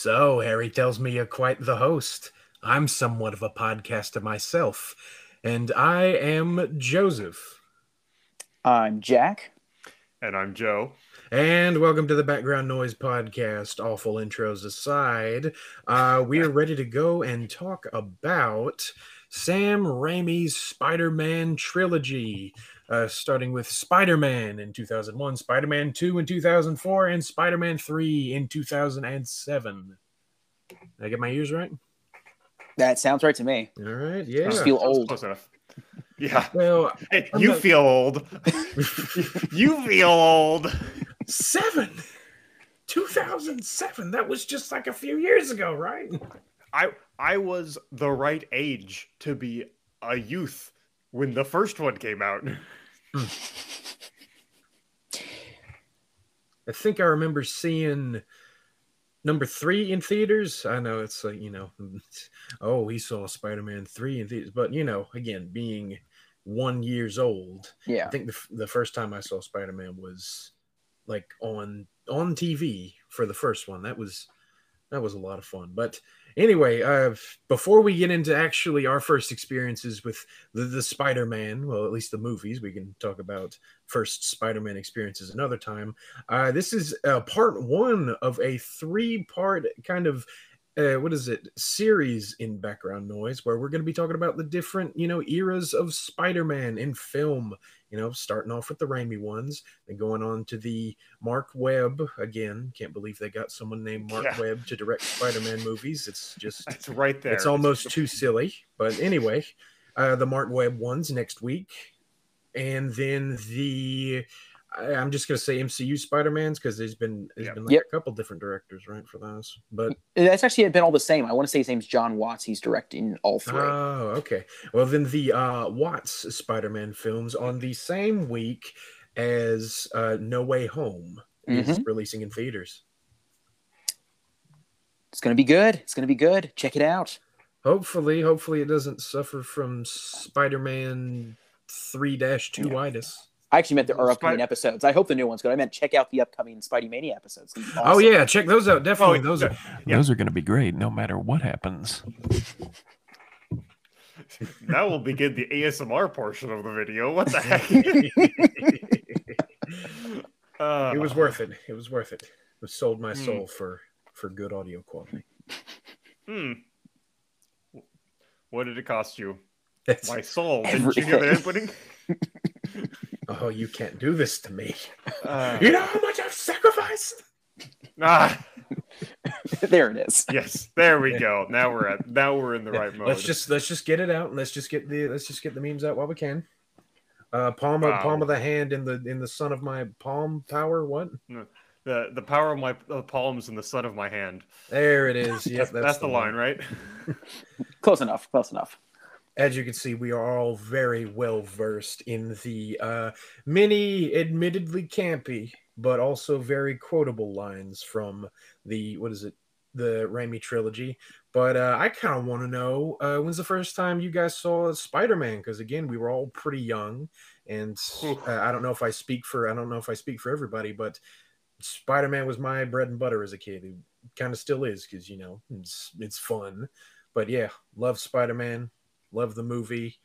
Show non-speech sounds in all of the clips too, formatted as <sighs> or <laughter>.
So, Harry tells me you're quite the host. I'm somewhat of a podcaster myself, and I am Joseph. I'm Jack. And I'm Joe. And welcome to the Background Noise Podcast. Awful intros aside, uh, we are ready to go and talk about Sam Raimi's Spider Man trilogy, uh, starting with Spider Man in 2001, Spider Man 2 in 2004, and Spider Man 3 in 2007. Did I get my years right? That sounds right to me. All right. Yeah. I just feel old. Close enough. <laughs> Yeah. Well, <laughs> Hey, you not- feel old. <laughs> you feel old. seven. 2007. That was just like a few years ago, right? I I was the right age to be a youth when the first one came out. Hmm. <laughs> I think I remember seeing number three in theaters. I know it's like, you know, <laughs> oh, we saw Spider Man 3 in theaters. But, you know, again, being one years old, yeah. I think the, the first time I saw Spider Man was like on on TV for the first one. That was that was a lot of fun. But anyway, uh, before we get into actually our first experiences with the, the Spider Man, well, at least the movies, we can talk about first Spider Man experiences another time. Uh, this is uh, part one of a three part kind of uh, what is it series in background noise where we're going to be talking about the different you know eras of spider-man in film you know starting off with the Raimi ones then going on to the Marc Webb again can't believe they got someone named Marc Yeah. webb to direct spider-man movies it's <laughs> just It's right there. it's almost too silly but anyway uh the Marc Webb ones next week and then the I- i'm just going to say mcu spider-mans because there's been there's Yep. been like Yep. a couple different directors right for those but That's actually been all the same. I want to say his name's Jon Watts. He's directing all three. Oh, okay. Well, then the uh, Watts Spider-Man films on the same week as uh, No Way Home is releasing in theaters. it's going to be good. It's going to be good. Check it out. Hopefully, hopefully it doesn't suffer from Spider-Man three dash two itis. I actually meant there are Spi- upcoming episodes. I hope the new one's good. I meant check out the upcoming Spidey Mania episodes. It's Oh yeah, check those out. Definitely, Oh, those are. Yeah. Those are going to be great no matter what happens. <laughs> now we'll begin the ASMR portion of the video. What the heck? <laughs> Uh, it was worth it. It was worth it. It sold my Hmm. soul for for good audio quality. Hmm. What did it cost you? It's- My soul. Didn't you hear the <laughs> inputting? Oh, you can't do this to me. Uh, You know how much I've sacrificed. ah, <laughs> there it is. yes. There we go. Now we're at. Now we're in the right mode. Let's just let's just get it out and let's just get the let's just get the memes out while we can. Uh, palm of Wow. palm of the hand in the in the sun of my palm power. What? the the power of my uh, palms in the sun of my hand. There it is. Yep, that's, that's, the, line, right? <laughs> Close enough. Close enough. As you can see, we are all very well versed in the uh, many, admittedly campy, but also very quotable lines from the what is it, the Raimi trilogy. But uh, I kind of want to know uh, when's the first time you guys saw Spider Man? Because again, we were all pretty young, and uh, I don't know if I speak for I don't know if I speak for everybody, but Spider Man was my bread and butter as a kid. It kind of still is because you know it's it's fun. But yeah, love Spider Man. Love the movie.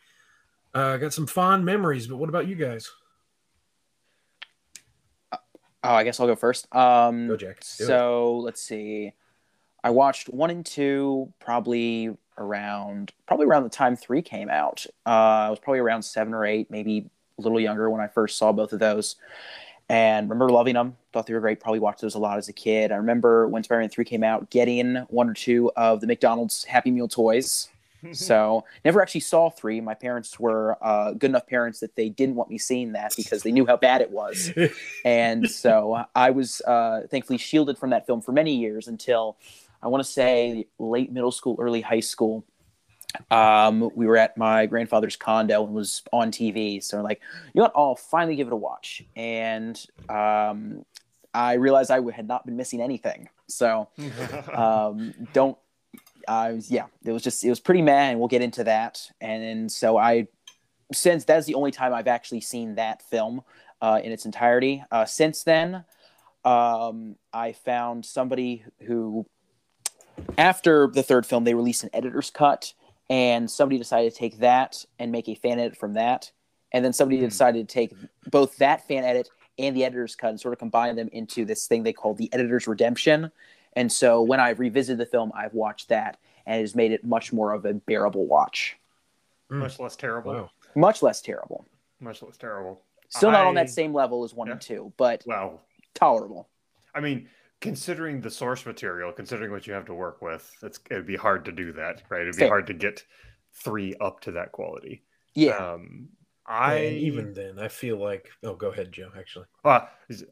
Uh, got some fond memories, but what about you guys? Oh, I guess I'll go first. Um, Go, Jack. Do it. so let's see. I watched one and two probably around probably around the time three came out. Uh, I was probably around seven or eight, maybe a little younger when I first saw both of those. And remember loving them. Thought they were great. Probably watched those a lot as a kid. I remember when Spider-Man three came out, getting one or two of the McDonald's Happy Meal toys. <laughs> So never actually saw three. My parents were uh, good enough parents that they didn't want me seeing that because they knew how bad it was <laughs> and so I was uh, thankfully shielded from that film for many years until I want to say late middle school, early high school. Um, we were at my grandfather's condo and was on TV. So like, you know what? I'll finally give it a watch. And um, I realized I had not been missing anything. So <laughs> um, don't. I was yeah. It was just it was pretty mad, and we'll get into that. And then so I, since that's the only time I've actually seen that film uh, in its entirety. Uh, since then, um, I found somebody who after the third film, they released an editor's cut, and somebody decided to take that and make a fan edit from that, and then somebody Hmm. decided to take both that fan edit and the editor's cut and sort of combine them into this thing they call the editor's redemption. And so when I revisited the film, I've watched that, and it has made it much more of a bearable watch, Mm. Much less terrible. Wow. much less terrible. Much less terrible. Still not on that same level as one Yeah. and two, but Well, tolerable. I mean, considering the source material, considering what you have to work with, it's it'd be hard to do that, right? It'd be Fair. hard to get three up to that quality. Yeah. Um, I And even then, I feel like. Oh, go ahead, Joe. Actually, Uh,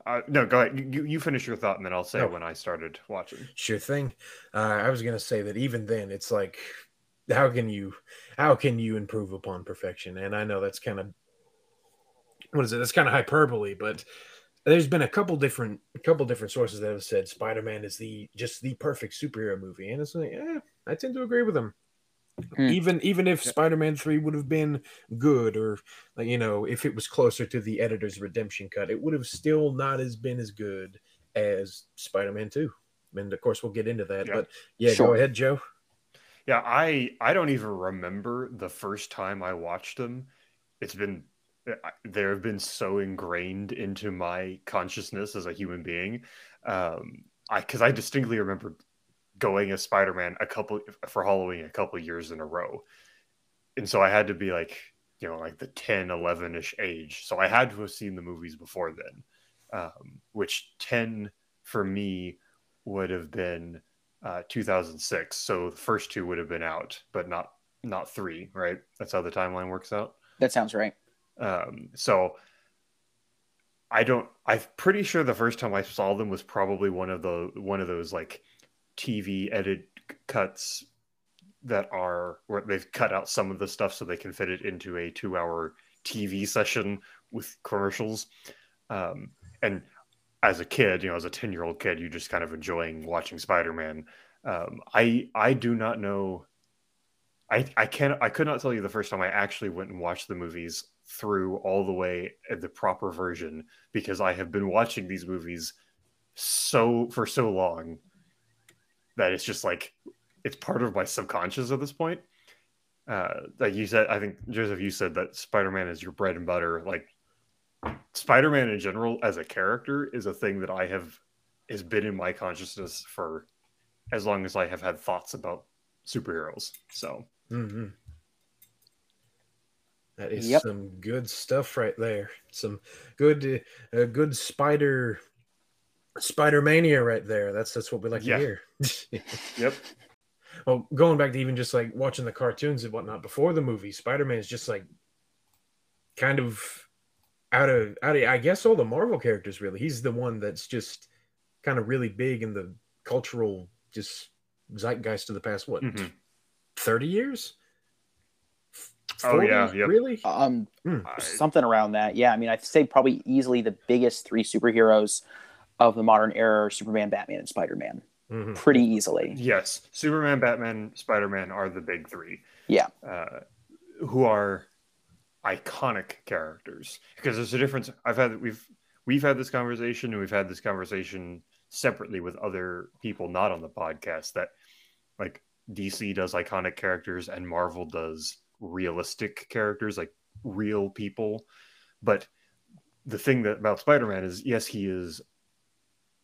uh, no, go ahead. You, you finish your thought, and then I'll say Oh. when I started watching. sure thing. Uh, I was gonna say that even then, it's like, how can you, how can you improve upon perfection? And I know that's kind of, what is it? That's kind of hyperbole, but there's been a couple different, a couple different sources that have said Spider-Man is the just the perfect superhero movie, and it's like, yeah, I tend to agree with them. Hmm. Even even if Yeah. Spider-Man three would have been good, or like you know, if it was closer to the editor's redemption cut, it would have still not as been as good as Spider-Man two. And of course, we'll get into that. Yeah. But yeah, go ahead, Joe. Yeah, I I don't even remember the first time I watched them. It's been I- they have been so ingrained into my consciousness as a human being. Um, I because I distinctly remember going as Spider-Man a couple for Halloween a couple years in a row. And so I had to be like, you know, like the 10, 11-ish age. So I had to have seen the movies before then. Um, which 10 for me would have been uh, 2006. So the first two would have been out, but not not three, right? That's how the timeline works out. That sounds right. Um, so I don't. I'm pretty sure the first time I saw them was probably one of the one of those like TV edit cuts that are where they've cut out some of the stuff so they can fit it into a two-hour TV session with commercials. Um, and as a kid, you know, as a ten-year-old kid, you're just kind of enjoying watching Spider-Man. Um, I I do not know. I I can't I could not tell you the first time I actually went and watched the movies through all the way at the proper version because I have been watching these movies so for so long that it's just like it's part of my subconscious at this point. Uh, like you said, I think Joseph, you said that Spider-Man is your bread and butter. Like Spider-Man in general as a character is a thing that I have has been in my consciousness for as long as I have had thoughts about superheroes. So hmm That is Yep. some good stuff right there. Some good, uh, good spider, spider mania right there. That's that's what we like Yeah. to hear. Yep. well, going back to even just like watching the cartoons and whatnot before the movie, Spider Man is just like kind of out of out of I guess all the Marvel characters really. He's the one that's just kind of really big in the cultural just zeitgeist of the past what Mhm. 30 years? Oh, yeah, yep. Really? Um. I- something around that. Yeah, I mean, I'd say probably easily the biggest three superheroes of the modern era: are Superman, Batman, and Spider-Man. Mhm. Pretty easily. Yes, Superman, Batman, Spider Man are the big three. Yeah. uh, who are iconic characters. Because there's a difference. I've had we've we've had this conversation, and we've had this conversation separately with other people not on the podcast. That like DC does iconic characters, and Marvel does realistic characters, like real people. But the thing that about Spider Man is, yes, he is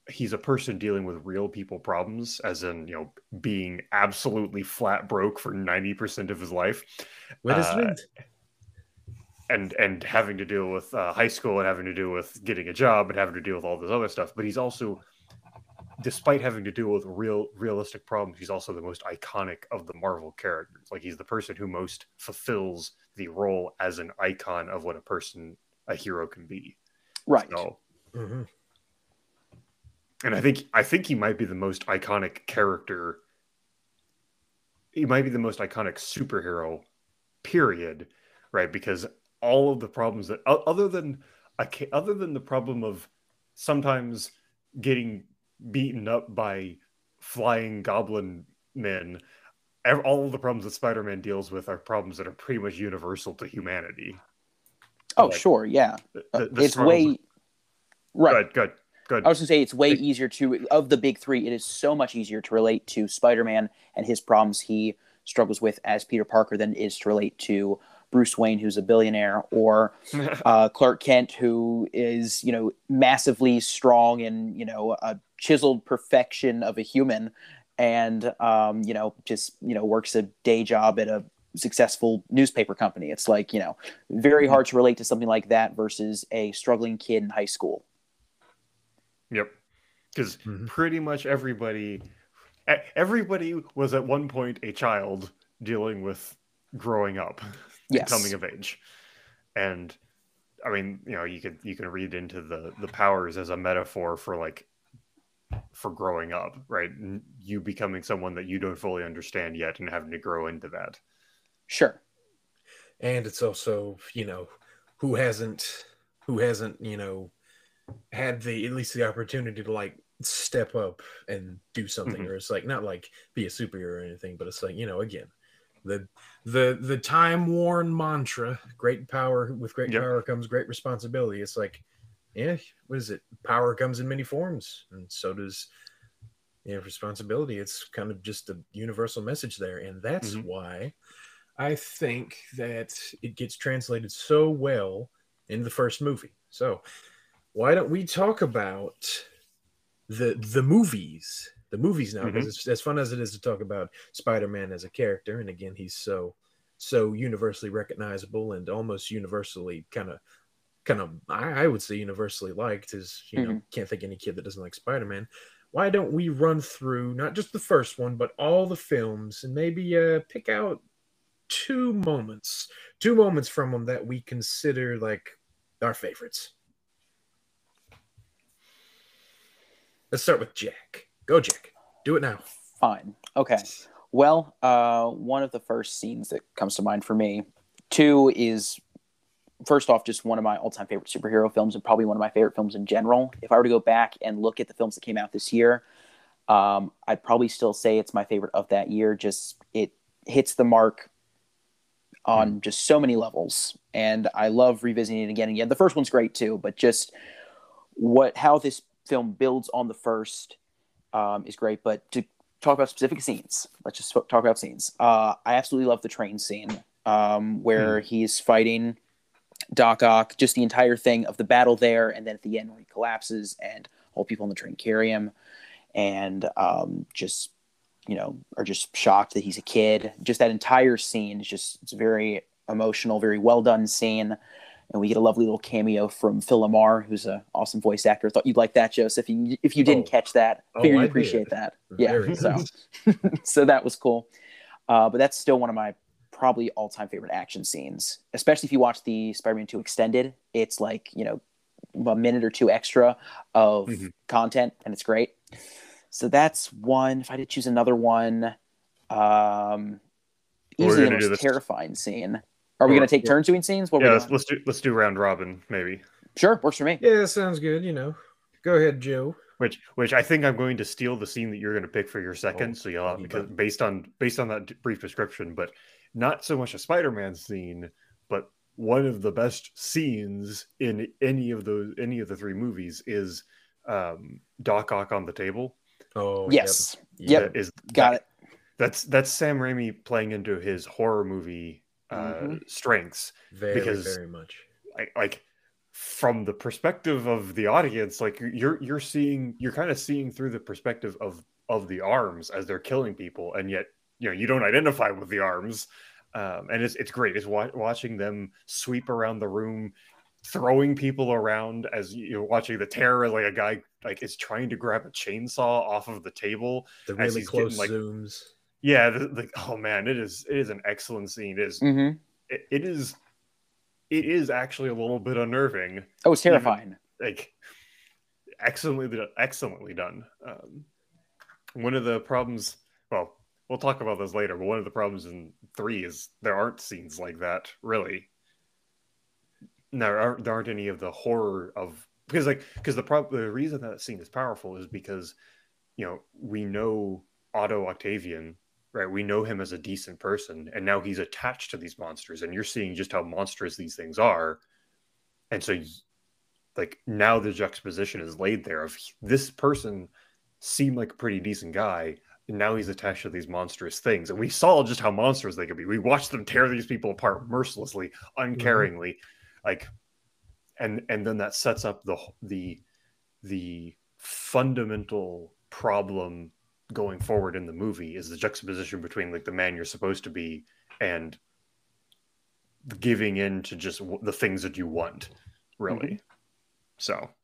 he's a person dealing with real people problems as in you know being absolutely flat broke for 90% of his life. What is Uh, and and having to deal with uh, high school and having to deal with getting a job and having to deal with all this other stuff. But he's also despite having to deal with real realistic problems he's also the most iconic of the marvel characters. Like he's the person who most fulfills the role as an icon of what a person a hero can be. Right. so hmm and I think I think he might be the most iconic character. He might be the most iconic superhero, period, right? Because all of the problems that other than other than the problem of sometimes getting beaten up by flying goblin men, all of the problems that Spider-Man deals with are problems that are pretty much universal to humanity. Oh, Like, sure. Yeah. The- the- it's way. Right. Good, good. Good. I was gonna say it's way easier to of the big three. It is so much easier to relate to Spider-Man and his problems he struggles with as Peter Parker than it is to relate to Bruce Wayne, who's a billionaire, or <laughs> uh, Clark Kent, who is you know massively strong and you know a chiseled perfection of a human, and um, you know just you know works a day job at a successful newspaper company. It's like you know very hard to relate to something like that versus a struggling kid in high school. Yep. Because Mhm. pretty much everybody, everybody was at one point a child dealing with growing up, Yes. coming of age, and I mean, you know, you could you can read into the the powers as a metaphor for like for growing up, right? You becoming someone that you don't fully understand yet, and having to grow into that. Sure. and it's also you know who hasn't who hasn't you know had the at least the opportunity to like step up and do something Mhm. or it's like not like be a superhero or anything but it's like you know again the the the time worn mantra great power with great Yep. power comes great responsibility it's like yeah what is it power comes in many forms and so does yeah responsibility it's kind of just a universal message there and that's Mhm. why I think that it gets translated so well in the first movie. So why don't we talk about the the movies? The movies now, because it's as fun as it is to talk about Spider-Man as a character, and again, he's so so universally recognizable and almost universally kind of kind of I, I would say universally liked. Is you know can't think any kid that doesn't like Spider-Man. Why don't we run through not just the first one, but all the films and maybe uh, pick out two moments, two moments from them that we consider like our favorites. Let's start with Jack. Go, Jack. Do it now. Fine. Okay. Well, uh, one of the first scenes that comes to mind for me, two is first off just one of my all-time favorite superhero films and probably one of my favorite films in general. If I were to go back and look at the films that came out this year, um, I'd probably still say it's my favorite of that year. Just it hits the mark on just so many levels, and I love revisiting it again and again. The first one's great too, but just what how this film builds on the first um, is great. But to talk about specific scenes, let's just talk about scenes. Uh, I absolutely love the train scene um, where he's fighting Doc Ock, just the entire thing of the battle there, and then at the end when he collapses and all people on the train carry him, and um, just you know are just shocked that he's a kid. Just that entire scene is just it's very emotional, very well done scene. And we get a lovely little cameo from Phil LaMarr, who's an awesome voice actor. Thought you'd like that, Joseph. If you, if you didn't Oh. catch that, Oh, figure I you did. appreciate that. Yeah, Very so <laughs> so that was cool. Uh, but that's still one of my probably all time favorite action scenes, especially if you watch the Spider Man 2 extended. It's like, you know, a minute or two extra of Mhm. content, and it's great. So that's one. If I had to choose another one, um, easily the most terrifying scene. Are we going to take turns doing scenes? What Yeah, let's, let's do let's do round robin maybe. Sure, works for me. Yeah, that sounds good. You know, go ahead, Joe. Which which I think I'm going to steal the scene that you're going to pick for your second. Oh, so you'll have, you because bet. based on based on that brief description, but not so much a Spider-Man scene, but one of the best scenes in any of those any of the three movies is um, Doc Ock on the table. Oh, yes. Yep. Yep. That is Got that- it. That's that's Sam Raimi playing into his horror movie uh, Mhm. strengths. Very, because- very much. like like from the perspective of the audience like you're you're seeing you're kind of seeing through the perspective of of the arms as they're killing people and yet you know you don't identify with the arms um, and it's it's great it's wa- watching them sweep around the room throwing people around as you're watching the terror like a guy like is trying to grab a chainsaw off of the table The really he's getting, close like- zooms. Yeah the, the, oh man it is it is an excellent scene. It is hmm it, it is it is actually a little bit unnerving. Oh, it's terrifying. like excellently excellently done. Um, one of the problems well we'll talk about this later but one of the problems in three is there aren't scenes like that really. There aren't, there aren't any of the horror of because like because the prob- the reason that scene is powerful is because you know we know otto octavian right we know him as a decent person and now he's attached to these monsters and you're seeing just how monstrous these things are. And so like now the juxtaposition is laid there of this person seemed like a pretty decent guy and now he's attached to these monstrous things. And we saw just how monstrous they could be. We watched them tear these people apart mercilessly mm-hmm. uncaringly like and and then that sets up the the the fundamental problem going forward in the movie is the juxtaposition between like the man you're supposed to be and giving in to just w- the things that you want really. So Hmm,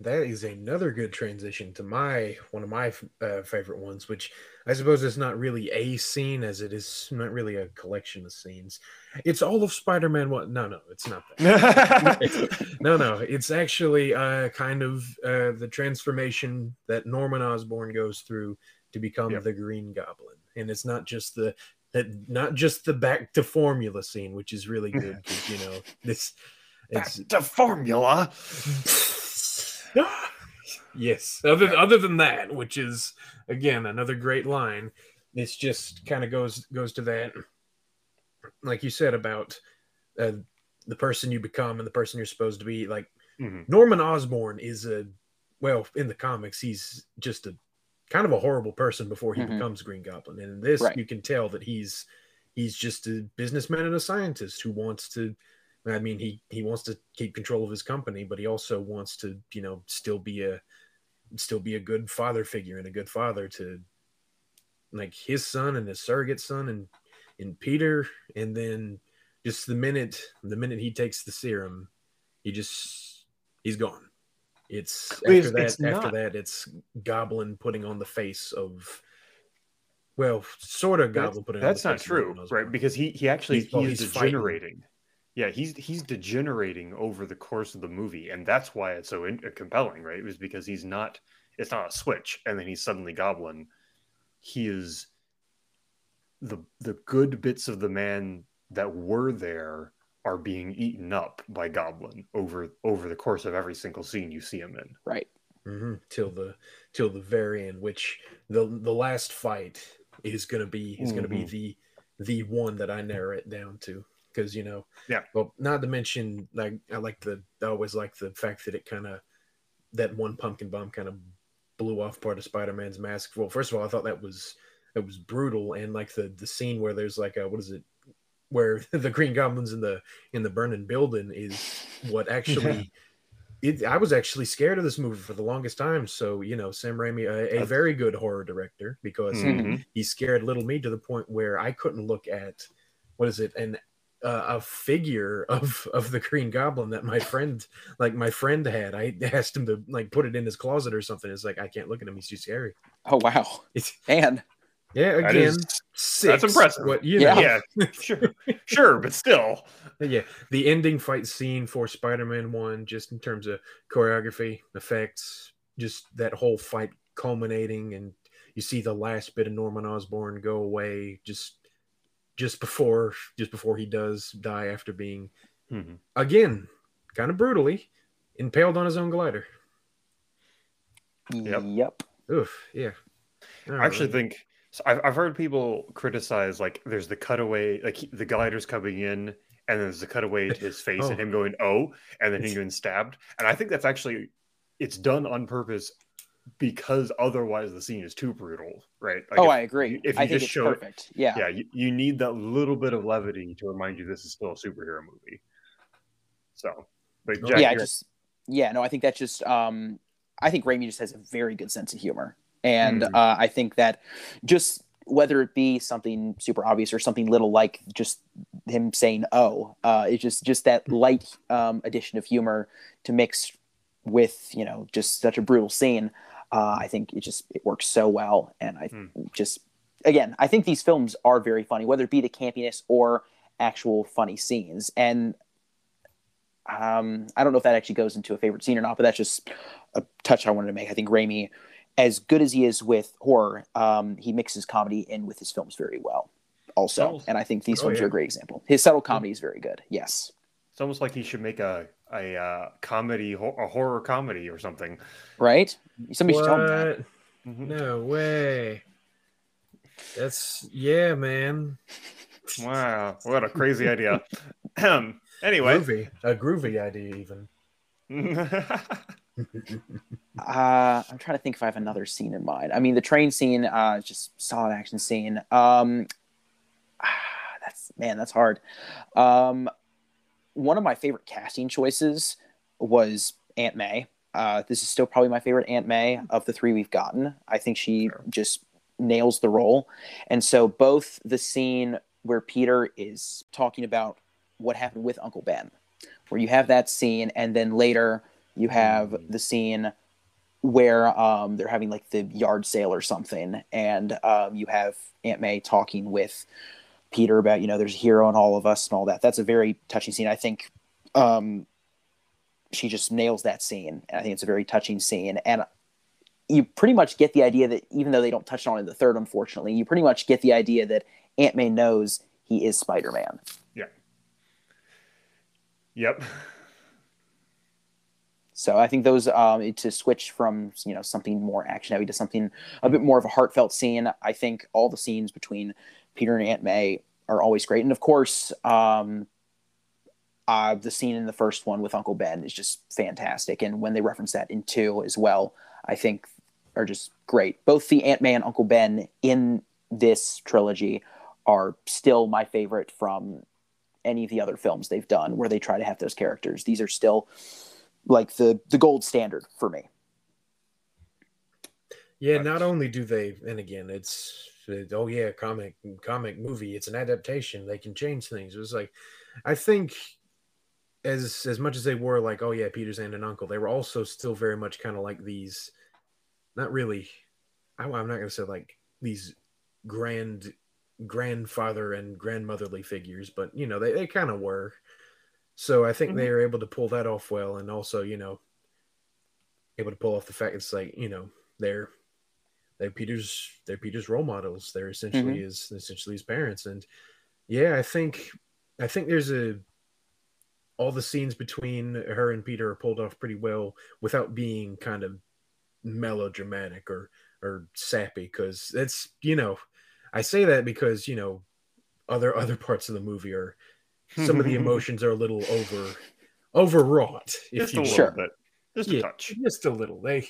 That is another good transition to my one of my uh, favorite ones, which I suppose is not really a scene as it is not really a collection of scenes. It's all of Spider-Man. What? No, no, it's not that. <laughs> No, no, it's actually uh, kind of uh, the transformation that Norman Osborn goes through to become Yep. the Green Goblin, and it's not just the that not just the back to formula scene, which is really <laughs> good because you know this. Back It's to formula <gasps> yes. Other other than that, which is again another great line, it's just kind of goes goes to that, like you said about uh, the person you become and the person you're supposed to be. Like Mhm. Norman Osborn is a well in the comics, he's just a kind of a horrible person before he Mhm. becomes Green Goblin, and in this Right. you can tell that he's he's just a businessman and a scientist who wants to I mean, he he wants to keep control of his company, but he also wants to, you know, still be a still be a good father figure and a good father to like his son and his surrogate son and and Peter, and then just the minute the minute he takes the serum, he just he's gone. It's after it's- that it's after not- that it's Goblin putting on the face of well, sort of that's, putting that's on the not true right because he he actually He's- well, he is he's fighting. Degenerating yeah he's he's degenerating over the course of the movie and that's why it's so in, compelling right it was because he's not it's not a switch and then he's suddenly goblin he is the the good bits of the man that were there are being eaten up by goblin over over the course of every single scene you see him in Right. Mm-hmm. till the till the very end which the the last fight is gonna be is gonna be Mhm. the the one that i narrow it down to because you know Yeah. well not to mention like i like the i always like the fact that it kind of that one pumpkin bomb kind of blew off part of spider-man's mask well first of all i thought that was that was brutal and like the the scene where there's like a what is it where <laughs> the green goblins in the in the burning building is what actually it, I was actually scared of this movie for the longest time. So you know, Sam Raimi, a, a very good horror director, because he, Mhm. he scared little me to the point where I couldn't look at what is it an uh, a figure of of the Green Goblin that my friend like my friend had. I asked him to like put it in his closet or something. It's like I can't look at him; he's too scary. Oh wow. It's And yeah, again, that is, six. impressive. What you Yeah. yeah <laughs> sure sure but still yeah the ending fight scene for spider-man 1 just in terms of choreography effects just that whole fight culminating and you see the last bit of norman osborn go away just just before just before he does die after being Mhm. again kind of brutally impaled on his own glider Yep. yep. oof yeah All I actually right. think so I've, I've heard people criticize like there's the cutaway like he- the glider's coming in and then there's the cutaway to his face Oh. and him going oh and then him It's- getting stabbed and I think that's actually it's done on purpose because otherwise the scene is too brutal right Like oh, if- I agree. if I you think just it's show it- Yeah. yeah you, you need that little bit of levity to remind you this is still a superhero movie so but Jack, yeah, you're- just yeah, no, I think that's just um I think Raimi just has a very good sense of humor. And Mhm. uh, I think that just whether it be something super obvious or something little like just him saying oh, uh it's just just that light um addition of humor to mix with, you know, just such a brutal scene. Uh, I think it just it works so well and I Hmm. just again, I think these films are very funny, whether it be the campiness or actual funny scenes. And um, I don't know if that actually goes into a favorite scene or not, but that's just a touch I wanted to make. I think Raimi, as good as he is with horror, um, he mixes comedy in with his films very well. Also, and I think these Oh, films yeah. are a great example. His subtle comedy is very good. Yes. it's almost like he should make a a uh, comedy ho- a horror comedy or something Right? Somebody should tell him that. What? No way that's yeah man wow what a crazy idea <laughs> Ahem. anyway groovy a groovy idea even <laughs> Uh, I'm trying to think if I have another scene in mind. I mean, the train scene, uh, just solid action scene. Um, <sighs> that's man, that's hard. Um, one of my favorite casting choices was Aunt May. Uh, this is still probably my favorite Aunt May of the three we've gotten. I think she just nails the role. And so both the scene where Peter is talking about what happened with Uncle Ben, where you have that scene, and then later you have the scene where um, they're having like the yard sale or something, and um, you have Aunt May talking with Peter about you know there's a hero in all of us and all that. That's a very touching scene. I think um, she just nails that scene, and I think it's a very touching scene. And you pretty much get the idea that even though they don't touch on it in the third, unfortunately, you pretty much get the idea that Aunt May knows he is Spider Man. Yeah. Yep. So I think those um, to switch from you know something more action heavy to something a bit more of a heartfelt scene. I think all the scenes between Peter and Aunt May are always great, and of course, um, uh, the scene in the first one with Uncle Ben is just fantastic, and when they reference that in two as well, I think are just great. Both the Aunt May and Uncle Ben in this trilogy are still my favorite from any of the other films they've done where they try to have those characters. These are still like the the gold standard for me. Yeah, not only do they, and again, it's oh yeah, comic comic movie. It's an adaptation. They can change things. It was like, I think, as as much as they were like, oh yeah, Peter's aunt and uncle, they were also still very much kind of like these, not really. I, I'm not gonna say like these grand grandfather and grandmotherly figures, but you know they they kind of were. So I think mm-hmm. they are able to pull that off well, and also you know able to pull off the fact it's like you know they're they're Peter's they're Peter's role models. They're essentially mm-hmm. his essentially his parents, and yeah, I think I think there's a all the scenes between her and Peter are pulled off pretty well without being kind of melodramatic or or sappy because it's you know I say that because you know other other parts of the movie are some of the <laughs> emotions are a little over overwrought. If just you a little sure. bit, just yeah, a touch, just a little. They,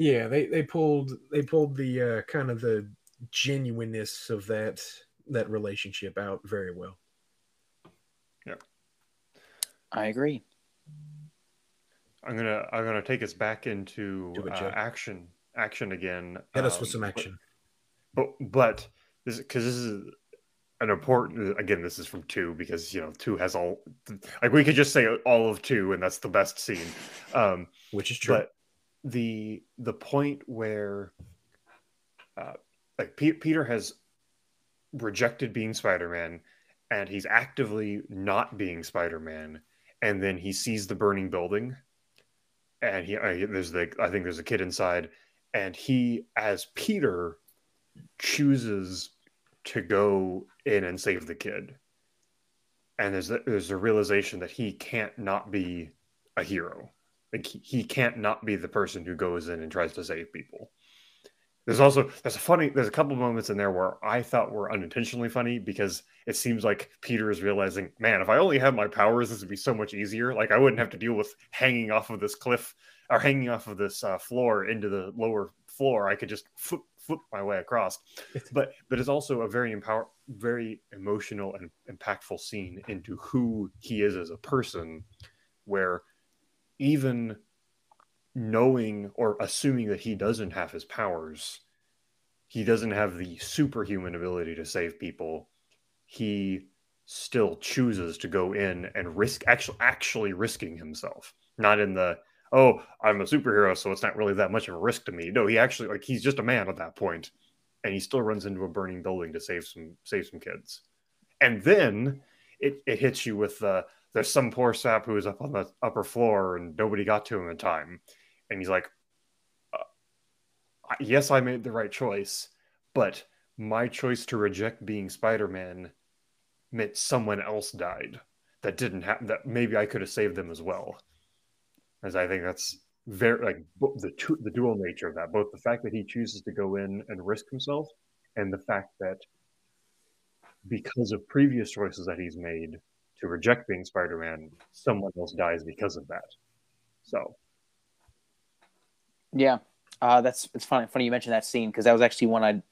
yeah, they they pulled they pulled the uh, kind of the genuineness of that that relationship out very well. Yeah, I agree. I'm gonna I'm gonna take us back into it, uh, action action again. Hit us um, with some action. But but, but this because this is an important again this is from two because you know two has all like we could just say all of two and that's the best scene um which is true but the the point where uh like P- peter has rejected being spider-man and he's actively not being spider-man and then he sees the burning building and he uh, there's the i think there's a kid inside and he as peter chooses to go in and save the kid. And there's there's a realization that he can't not be a hero. Like he, he can't not be the person who goes in and tries to save people. There's also there's a funny there's a couple moments in there where I thought were unintentionally funny because it seems like Peter is realizing, man, if I only had my powers, this would be so much easier. Like I wouldn't have to deal with hanging off of this cliff or hanging off of this uh, floor into the lower floor. I could just flip flip my way across. <laughs> But but it's also a very empower, very emotional and impactful scene into who he is as a person, where even knowing or assuming that he doesn't have his powers, he doesn't have the superhuman ability to save people. He still chooses to go in and risk actually actually risking himself, not in the oh, I'm a superhero, so it's not really that much of a risk to me. No, he actually like he's just a man at that point, and he still runs into a burning building to save some save some kids, and then it it hits you with the there's some poor sap who was up on the upper floor and nobody got to him in time, and he's like, uh, yes, I made the right choice, but my choice to reject being Spider-Man meant someone else died that didn't happen, that maybe I could have saved them as well. As I think that's very like the two, the dual nature of that, both the fact that he chooses to go in and risk himself, and the fact that because of previous choices that he's made to reject being Spider-Man, someone else dies because of that. So Yeah, uh, that's it's funny. Funny you mentioned that scene because that was actually one I'd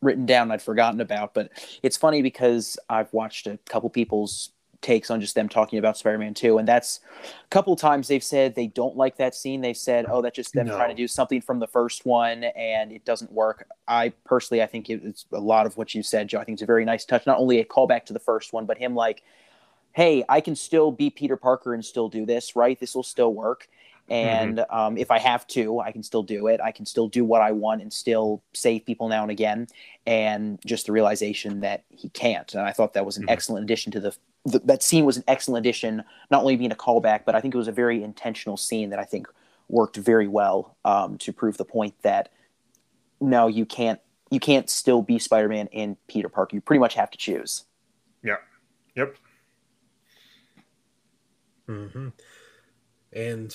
written down I'd forgotten about. But it's funny because I've watched a couple people's takes on just them talking about Spider-Man 2, and that's a couple times they've said they don't like that scene. they've said, "Oh, that's just them No. trying to do something from the first one, and it doesn't work." I personally, I think it's a lot of what you said, Joe. I think it's a very nice touch, not only a callback to the first one, but him like, "Hey, I can still be Peter Parker and still do this, right? This will still work." And um, if I have to, I can still do it. I can still do what I want and still save people now and again. And just the realization that he can't. And I thought that was an Mhm. excellent addition to the, the. That scene was an excellent addition, not only being a callback, but I think it was a very intentional scene that I think worked very well um, to prove the point that no, you can't. You can't still be Spider-Man and Peter Parker. You pretty much have to choose. Yeah. Yep. Hmm And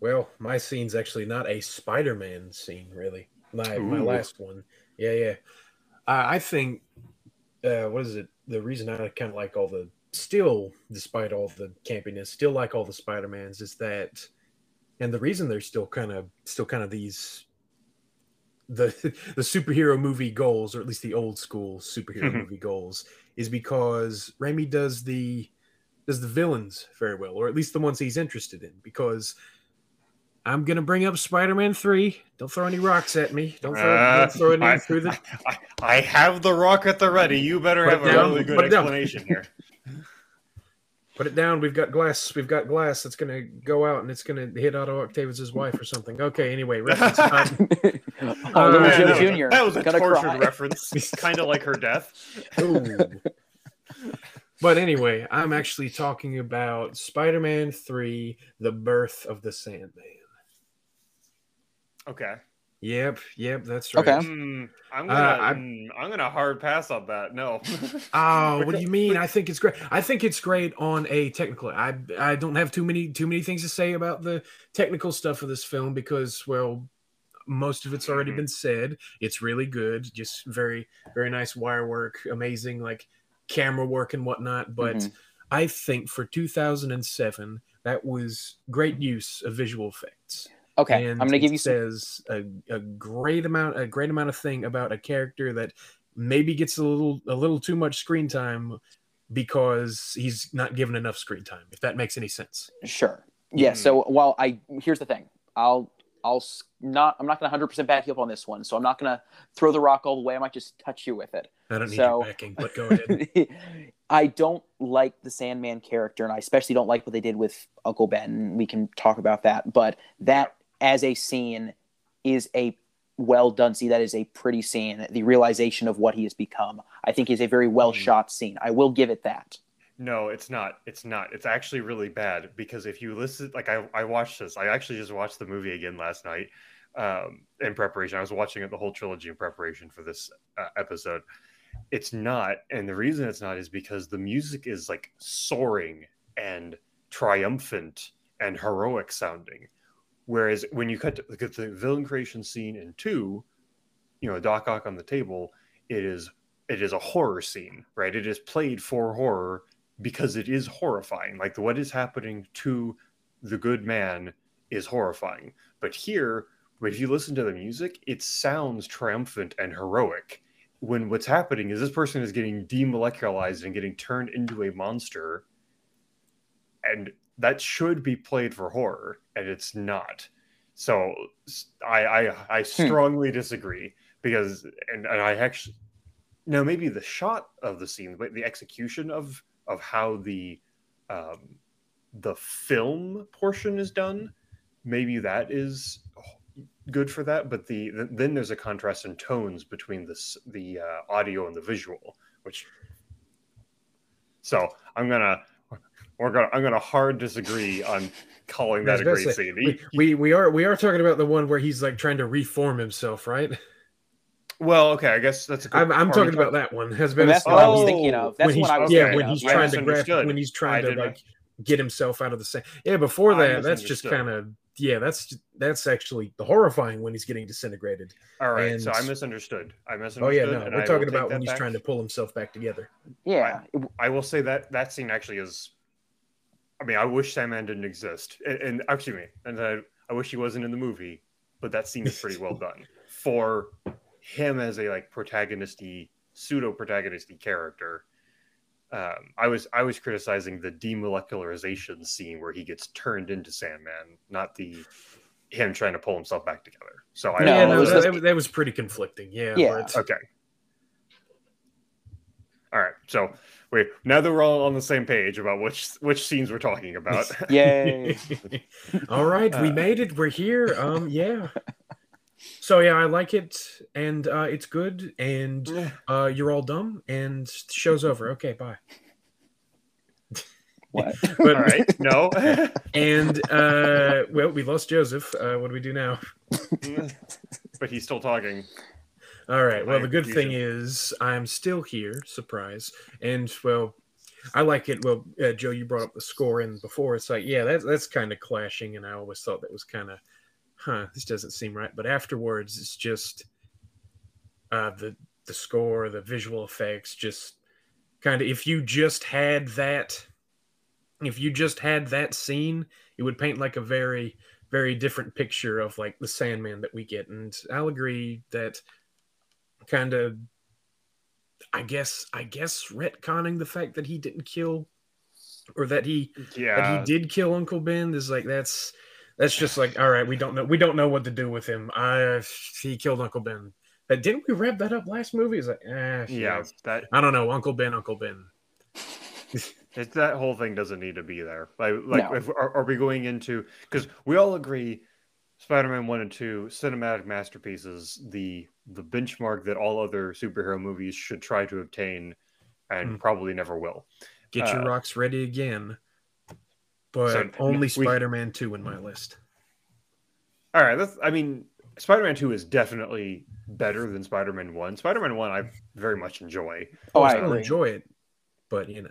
well, my scene's actually not a Spider-Man scene, really. My my last one. Yeah, yeah. I, I think uh, what is it? The reason I kind of like all the still, despite all the campiness, still like all the Spider-Mans is that, and the reason they're still kind of still kind of these the <laughs> the superhero movie goals, or at least the old school superhero <laughs> movie goals, is because Raimi does the does the villains very well, or at least the ones he's interested in. Because I'm gonna bring up Spider-Man Three. Don't throw any rocks at me. Don't throw, Uh, don't throw any I, through the. I, I have the rock at the ready. You better Put have it a really good explanation here. <laughs> <laughs> Put it down. We've got glass. We've got glass that's gonna go out and it's gonna hit Otto Octavius' wife or something. Okay. Anyway, reference time. <laughs> oh, Uh, little man, Joe that was, Jr. that was a tortured cry. reference, kind of like her death. Ooh. But anyway, I'm actually talking about Spider-Man 3: The Birth of the Sandman. Okay. Yep, yep, that's right. Okay. Hmm, I'm Uh, gonna I- hmm, I'm gonna hard pass on that. No. <laughs> Oh, what do you mean? <laughs> I think it's great. I think it's great on a technical. I I don't have too many too many things to say about the technical stuff of this film because well, most of it's already Mhm. been said. It's really good, just very very nice wire work, amazing like camera work and whatnot. But Mhm. I think for 2007, that was great use of visual effects. Okay, and I'm gonna give it you some. says a, a great amount a great amount of thing about a character that maybe gets a little a little too much screen time because he's not given enough screen time if that makes any sense Sure. Yeah. Mhm. So while I here's the thing, I'll I'll not I'm not gonna 100 percent back you up on this one. So I'm not gonna throw the rock all the way. I might just touch you with it. i don't need So- your backing but go ahead <laughs> I don't like the Sandman character, and I especially don't like what they did with Uncle Ben. We can talk about that, but that as a scene is a well done scene. That is a pretty scene. The realization of what he has become, I think, is a very well hmm. shot scene. I will give it that. No, it's not. It's not. It's actually really bad because if you listen, like I, I watched this. I actually just watched the movie again last night um, in preparation. I was watching it the whole trilogy in preparation for this uh, episode. It's not, and the reason it's not is because the music is like soaring and triumphant and heroic sounding. Whereas when you cut to look at the villain creation scene in two, you know, Doc Ock on the table, it is it is a horror scene, right? It is played for horror because it is horrifying. Like what is happening to the good man is horrifying. But here, if you listen to the music, it sounds triumphant and heroic. When what's happening is this person is getting demolecularized and getting turned into a monster, and that should be played for horror, and it's not. So I I hmm. strongly disagree because and, and I actually no maybe the shot of the scene, but the execution of of how the um, the film portion is done, maybe that is good for that. But the, the then there's a contrast in tones between this the uh, audio and the visual, which so I'm gonna we're gonna I'm gonna hard disagree on calling that a great scene. we, we we are we are talking about the one where he's like trying to reform himself right well, okay, I guess that's a good. i'm, I'm talking about that one has been that's what I was thinking of. That's when he's, one I was yeah when he's trying to grab when he's trying to like get himself out of the same yeah before that that's just kind of yeah that's that's actually the horrifying when he's getting disintegrated All right, so I misunderstood. I misunderstood. oh misunderstood. yeah no we're I talking about when he's back. trying to pull himself back together Yeah. I will say that that scene actually is I mean, I wish Sandman didn't exist, and, and actually, and I, I wish he wasn't in the movie. But that scene is pretty well <laughs> done for him as a like protagonisty, pseudo protagonisty character. Um, I was I was criticizing the demolecularization scene where he gets turned into Sandman, not the him trying to pull himself back together. So I No, yeah, it no, that, just- that was pretty conflicting. Yeah. Yeah. but- Okay. All right. So wait, now that we're all on the same page about which which scenes we're talking about. Yay. <laughs> <laughs> All right, we Uh, made it. We're here. Um, yeah. So yeah, I like it, and uh, it's good, and <sighs> uh, you're all dumb, and the show's over. Okay, bye. <laughs> what? <laughs> But all right. No. <laughs> and uh, well, we lost Joseph. Uh, what do we do now? but he's still talking. All right. Well, My the good thing confusion. is I'm still here. Surprise. And well, I like it. Well, uh, Joe, you brought up the score in before. It's like, yeah, that's that's kind of clashing, and I always thought that was kind of, huh, this doesn't seem right. But afterwards, it's just uh, the the score, the visual effects, just kind of. If you just had that, if you just had that scene, it would paint like a very very different picture of like the Sandman that we get. And I'll agree that kind of I guess I guess retconning the fact that he didn't kill or that he that Yeah. he did kill Uncle Ben is like that's that's just like all right we don't know we don't know what to do with him. I he killed Uncle Ben. But didn't we wrap that up last movie? It's like eh, Yeah. That I don't know Uncle Ben Uncle Ben. <laughs> it, that whole thing doesn't need to be there. Like, like No. if are, are we going into because we all agree Spider-Man one and two cinematic masterpieces, the the benchmark that all other superhero movies should try to obtain, and Hmm. probably never will. Get your Uh, rocks ready again. But So, only we- Spider-Man 2 in my list. All right, that's I mean Spider-Man two is definitely better than Spider-Man one. Spider-Man one I very much enjoy. Oh, I still agree. enjoy it, but you know,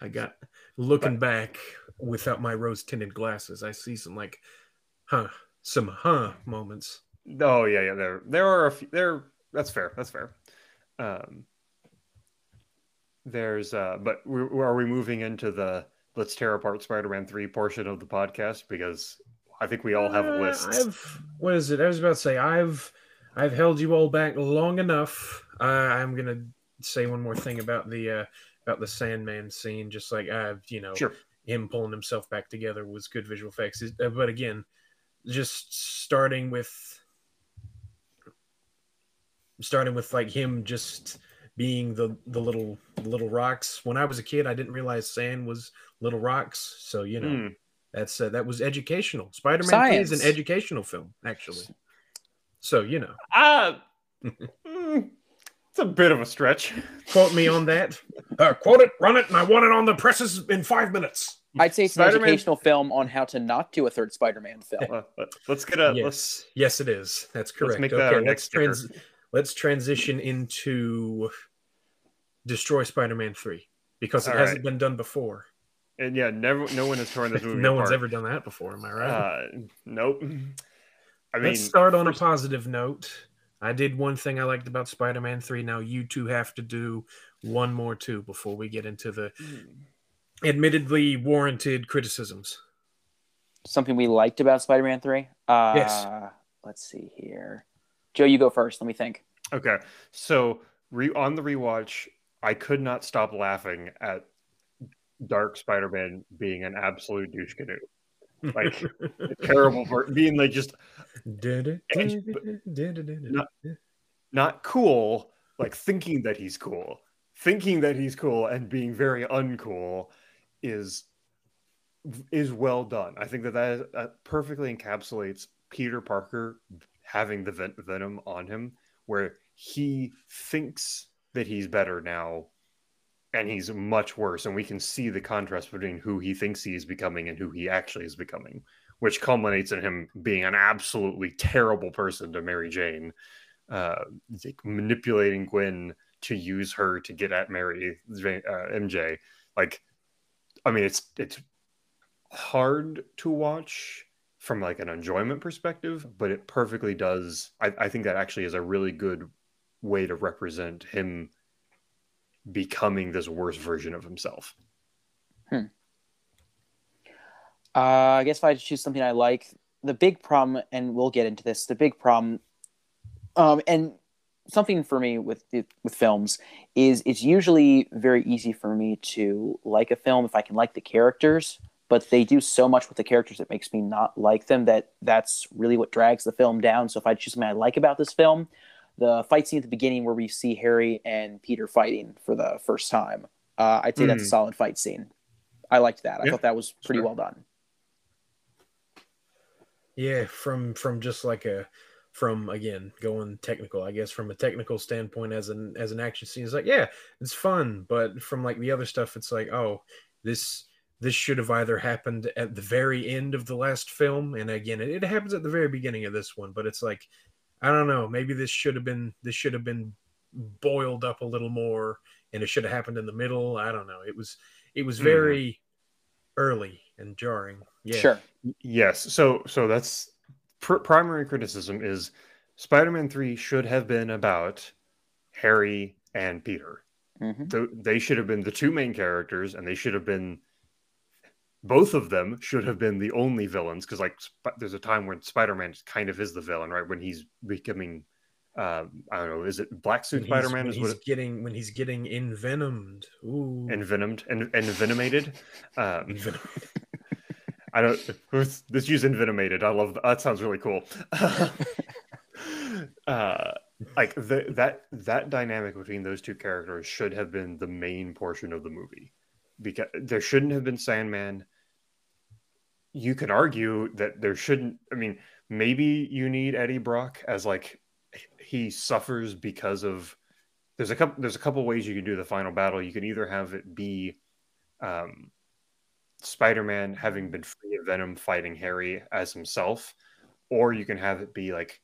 I got looking back without my rose tinted glasses. I see some like, huh, some huh moments. Oh yeah, yeah. There, there are a few. There, that's fair. That's fair. Um, there's, uh, but we, are we moving into the let's tear apart Spider-Man three portion of the podcast because I think we all have Uh, lists. I've what is it? I was about to say I've I've held you all back long enough. Uh, I'm gonna say one more thing about the uh, about the Sandman scene. Just like I've you know, Sure. him pulling himself back together was good visual effects. Uh, But again, just starting with starting with like him just being the the little the little rocks. When I was a kid, I didn't realize sand was little rocks. So you know, Hmm. that's uh, that was educational. Spider-Man is an educational film, actually. So you know, Ah, mm, it's a bit of a stretch. quote me on that. Uh, quote it, run it, and I want it on the presses in five minutes. I'd say it's an Spider-Man- educational film on how to not do a third Spider-Man film. <laughs> Uh, let- let's get a yes, let's yes, it is. That's correct. make that our okay, next let's sticker. trans- let's transition into destroy Spider-Man three because it All hasn't right. been done before. And yeah, never. No one has torn this <laughs> movie. no one's ever done that before. Am I right? Uh, nope. I mean, Let's start on first- a positive note. I did one thing I liked about Spider-Man 3. Now you two have to do one more too before we get into the admittedly warranted criticisms. Something we liked about Spider-Man Three. Uh, Yes. Let's see here. Joe, you go first. Let me think. Okay, so re- on the rewatch, I could not stop laughing at Dark Spider-Man being an absolute douche canoe, Like, <laughs> terrible, for being like just Not- not cool, like thinking that he's cool, thinking that he's cool, and being very uncool is is well done. I think that that, that perfectly encapsulates Peter Parker having the ven- venom on him, where he thinks that he's better now, and he's much worse, and we can see the contrast between who he thinks he is becoming and who he actually is becoming, which culminates in him being an absolutely terrible person to Mary Jane uh, like manipulating Gwen to use her to get at Mary uh, MJ. Like, I mean, it's it's hard to watch from like an enjoyment perspective, but it perfectly does. I, I think that actually is a really good way to represent him becoming this worse version of himself. Uh, I guess if I choose something I like, the big problem, and we'll get into this, the big problem, um, and something for me with with films is it's usually very easy for me to like a film if I can like the characters, but they do so much with the characters that makes me not like them that that's really what drags the film down. So if I choose something I like about this film, the fight scene at the beginning where we see Harry and Peter fighting for the first time, uh, I'd say that's a Mm. solid fight scene. I liked that. I Yeah, thought that was pretty sure. well done. Yeah, from from just like a from again going technical, I guess from a technical standpoint as an as an action scene, it's like yeah, it's fun, but from like the other stuff, it's like oh, this this should have either happened at the very end of the last film, and again, it, it happens at the very beginning of this one, but it's like I don't know, maybe this should have been this should have been boiled up a little more, and it should have happened in the middle. I don't know. It was it was Mhm. very early and jarring. Yeah, Sure. Yes. So so that's pr- primary criticism is Spider-Man 3 should have been about Harry and Peter. hmm Th- they should have been the two main characters and they should have been both of them should have been the only villains because like Sp- there's a time when Spider-Man kind of is the villain, right? When he's becoming um, I don't know, is it Black Suit he's, Spider-Man when is he's what getting when he's getting envenomed. Ooh, envenomed and envenomated. <laughs> Um, I don't. Let's, let's use envenomated. I love that. That sounds really cool. <laughs> uh, like the, that that dynamic between those two characters should have been the main portion of the movie because there shouldn't have been Sandman. You can argue that there shouldn't. I mean, maybe you need Eddie Brock as like he suffers because of. There's a couple. There's a couple ways you can do the final battle. You can either have it be. Um, Spider-Man having been free of Venom fighting Harry as himself, or you can have it be like,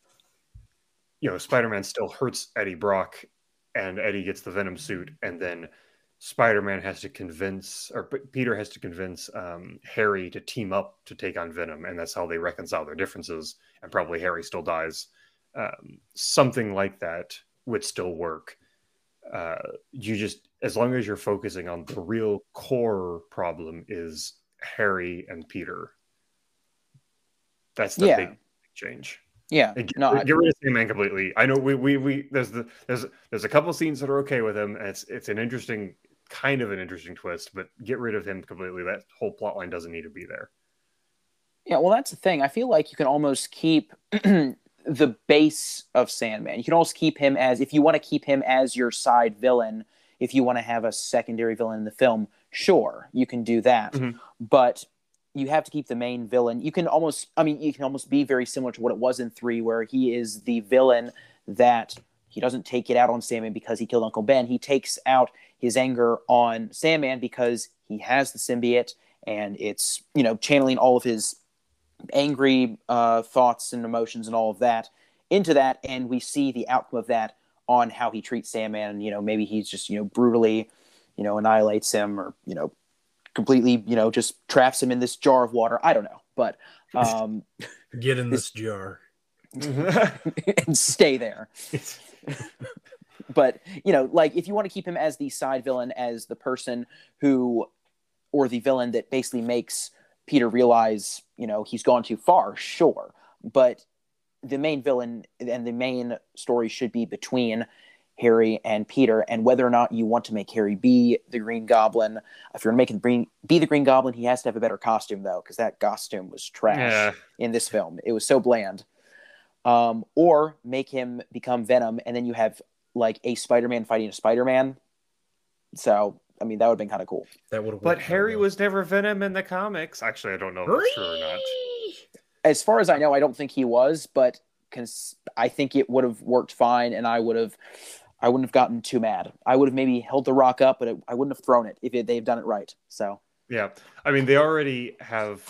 you know, Spider-Man still hurts Eddie Brock, and Eddie gets the Venom suit, and then Spider-Man has to convince, or Peter has to convince um, Harry to team up to take on Venom, and that's how they reconcile their differences. And probably Harry still dies. Um, something like that would still work. Uh, you just as long as you're focusing on the real core problem is Harry and Peter. That's the Yeah. big change. Yeah. And Get, No, I- get rid of Sandman completely. I know we, we we there's the there's there's a couple scenes that are okay with him, and it's it's an interesting kind of an interesting twist, but get rid of him completely. That whole plot line doesn't need to be there. Yeah, well, that's the thing. I feel like you can almost keep <clears throat> the base of Sandman. You can almost keep him as, if you want to keep him as your side villain, if you want to have a secondary villain in the film, sure, you can do that. Mhm. But you have to keep the main villain. You can almost, I mean, you can almost be very similar to what it was in three, where he is the villain that he doesn't take it out on Sandman because he killed Uncle Ben. He takes out his anger on Sandman because he has the symbiote and it's, you know, channeling all of his angry uh, thoughts and emotions and all of that into that, and we see the outcome of that on how he treats Sandman. And, you know, maybe he's just you know brutally, you know, annihilates him, or you know, completely, you know, just traps him in this jar of water. I don't know, but um, <laughs> Get in this jar. <laughs> and stay there. <laughs> but you know like if you want to keep him as the side villain as the person who or the villain that basically makes peter realize you know he's gone too far sure but the main villain and the main story should be between harry and peter and whether or not you want to make harry be the green goblin if you're making green be the green goblin he has to have a better costume though because that costume was trash yeah. in this film. It was so bland. Um, or make him become Venom, and then you have like a Spider-Man fighting a Spider-Man. So, I mean, that would have been kind of cool. That would have. But Harry was never Venom in the comics. Actually, I don't know if that's true or not. As far as I know, I don't think he was, but cons- I think it would have worked fine, and I would have, I wouldn't have gotten too mad. I would have maybe held the rock up, but it, I wouldn't have thrown it if it, they've done it right. So, Yeah, I mean they already have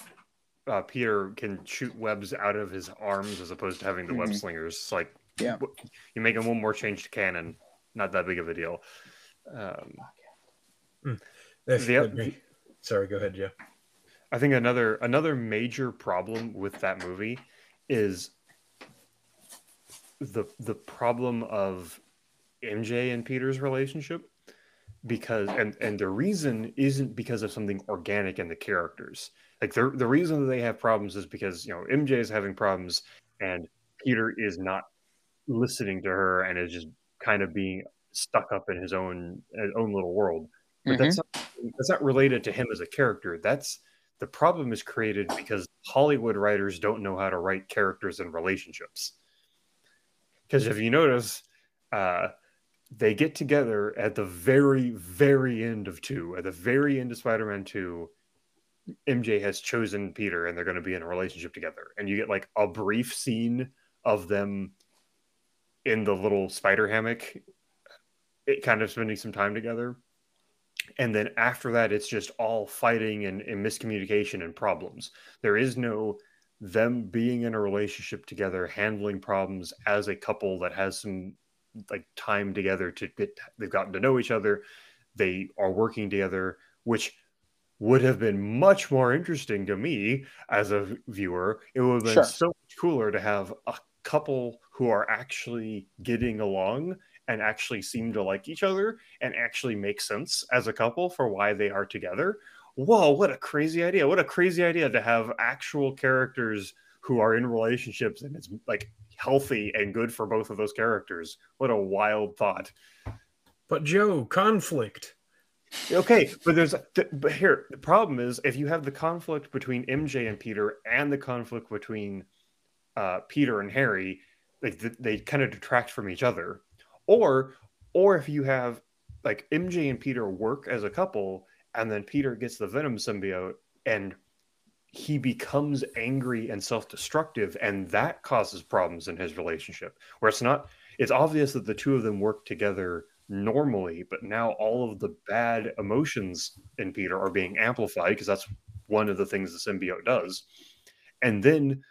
uh, Peter can shoot webs out of his arms as opposed to having the web Mhm. slingers. It's like Yeah. you make him one more change to canon, not that big of a deal. Um, That's, the- Sorry, go ahead, Joe. I think another another major problem with that movie is the the problem of MJ and Peter's relationship. Because and and the reason isn't because of something organic in the characters. Like the the reason that they have problems is because you know MJ is having problems and Peter is not listening to her and is just kind of being stuck up in his own his own little world. But that's not, that's not related to him as a character. That's the problem is created because Hollywood writers don't know how to write characters and relationships. Because if you notice, uh, they get together at the very, very end of two. At the very end of Spider-Man Two, MJ has chosen Peter, and they're going to be in a relationship together. And you get like a brief scene of them in the little spider hammock, it kind of spending some time together. And then after that, it's just all fighting and, and miscommunication and problems. There is no them being in a relationship together, handling problems as a couple that has some like time together to get they've gotten to know each other. They are working together, which would have been much more interesting to me as a viewer. It would have been Sure. so much cooler to have a couple who are actually getting along and actually seem to like each other and actually make sense as a couple for why they are together. Whoa, what a crazy idea. What a crazy idea to have actual characters who are in relationships and it's like healthy and good for both of those characters. What a wild thought. But Joe, conflict. Okay, but there's th- but here the problem is if you have the conflict between MJ and Peter and the conflict between uh, Peter and Harry, like th- they kind of detract from each other. Or or if you have like MJ and Peter work as a couple and then Peter gets the Venom symbiote and he becomes angry and self-destructive and that causes problems in his relationship where it's not it's obvious that the two of them work together normally but now all of the bad emotions in peter are being amplified because that's one of the things the symbiote does. And then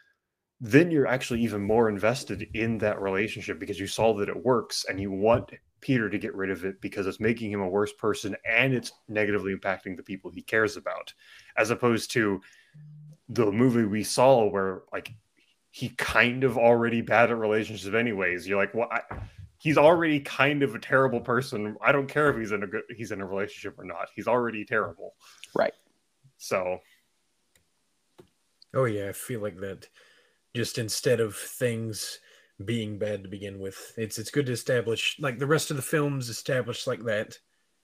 then you're actually even more invested in that relationship because you saw that it works and you want peter to get rid of it because it's making him a worse person and it's negatively impacting the people he cares about as opposed to the movie we saw where like he kind of already bad at relationships anyways you're like well I, he's already kind of a terrible person i don't care if he's in a good he's in a relationship or not he's already terrible Right. so Oh yeah, I feel like that. Just instead of things being bad to begin with, it's it's good to establish like the rest of the films established like that.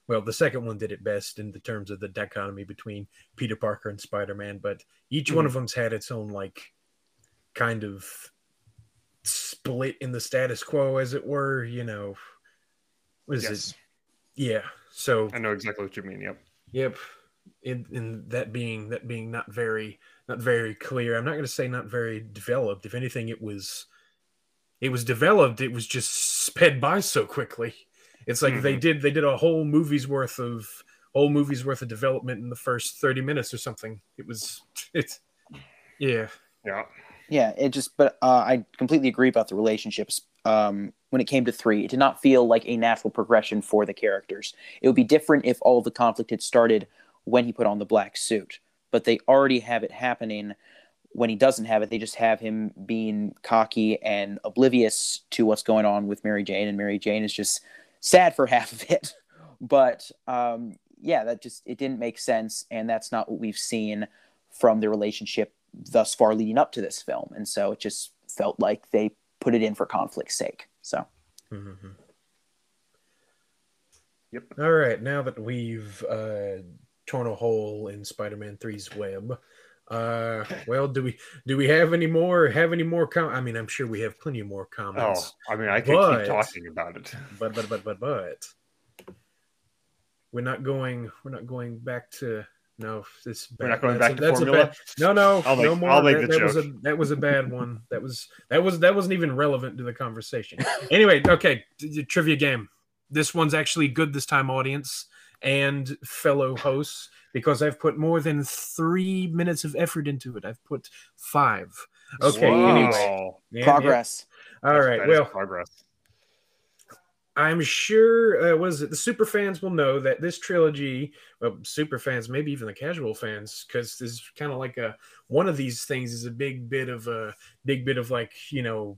Well, the second one did it best in the terms of the dichotomy between Peter Parker and Spider Man, but each one Mhm. of them's had its own like kind of split in the status quo, as it were. You know, what is yes it? Yeah. So i know exactly what you mean yep Yep. In, in that being that being not very not very clear. I'm not going to say not very developed. If anything, it was it was developed. It was just sped by so quickly. It's like they did they did a whole movie's worth of whole movie's worth of development in the first 30 minutes or something. It was <laughs> it's yeah. yeah Yeah, it just, but uh, I completely agree about the relationships. Um, when it came to three, it did not feel like a natural progression for the characters. It would be different if all the conflict had started when he put on the black suit, but they already have it happening when he doesn't have it. They just have him being cocky and oblivious to what's going on with Mary Jane, and Mary Jane is just sad for <laughs> half of it. But um, yeah, that just it didn't make sense, and that's not what we've seen from the relationship thus far leading up to this film. And so it just felt like they put it in for conflict's sake. So Mhm. Yep. All right, now that we've uh, torn a hole in Spider-Man 3's web, uh, well, do we do we have any more? Have any more? Com- I mean, I'm sure we have plenty more comments. oh i mean i could But- keep talking about it but but but but but we're not going we're not going back to no this we're not going back a- to that's a formula bad, no no I'll no make- more I'll make that, the that was a that was a bad one that was that was that wasn't even relevant to the conversation anyway okay trivia game this one's actually good this time audience and fellow hosts because i've put more than three minutes of effort into it i've put five okay Whoa. anyway Yeah, yeah. progress. all That's- right well progress I'm sure, uh, was it the super fans will know that this trilogy, well, super fans, maybe even the casual fans, because this is kind of like a one of these things is a big bit of a big bit of like you know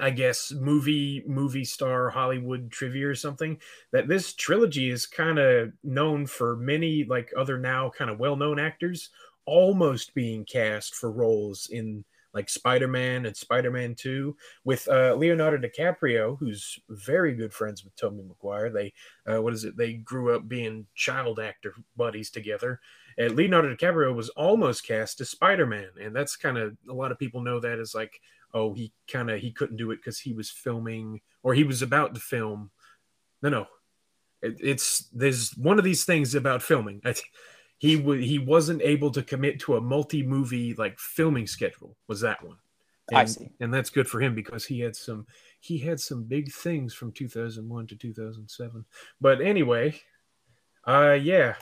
I guess movie movie star Hollywood trivia or something that this trilogy is kind of known for many like other now kind of well-known actors almost being cast for roles in like Spider-Man and Spider-Man 2 with uh, Leonardo DiCaprio who's very good friends with Tobey Maguire. They uh, what is it? They grew up being child actor buddies together. And Leonardo DiCaprio was almost cast as Spider-Man and that's kind of a lot of people know that as like oh he kind of he couldn't do it because he was filming or he was about to film. No no. It, it's there's one of these things about filming. I, <laughs> he w- he wasn't able to commit to a multi-movie like filming schedule was that one. And, I see. and that's good for him because he had some he had some big things from 2001 to 2007 but anyway uh yeah.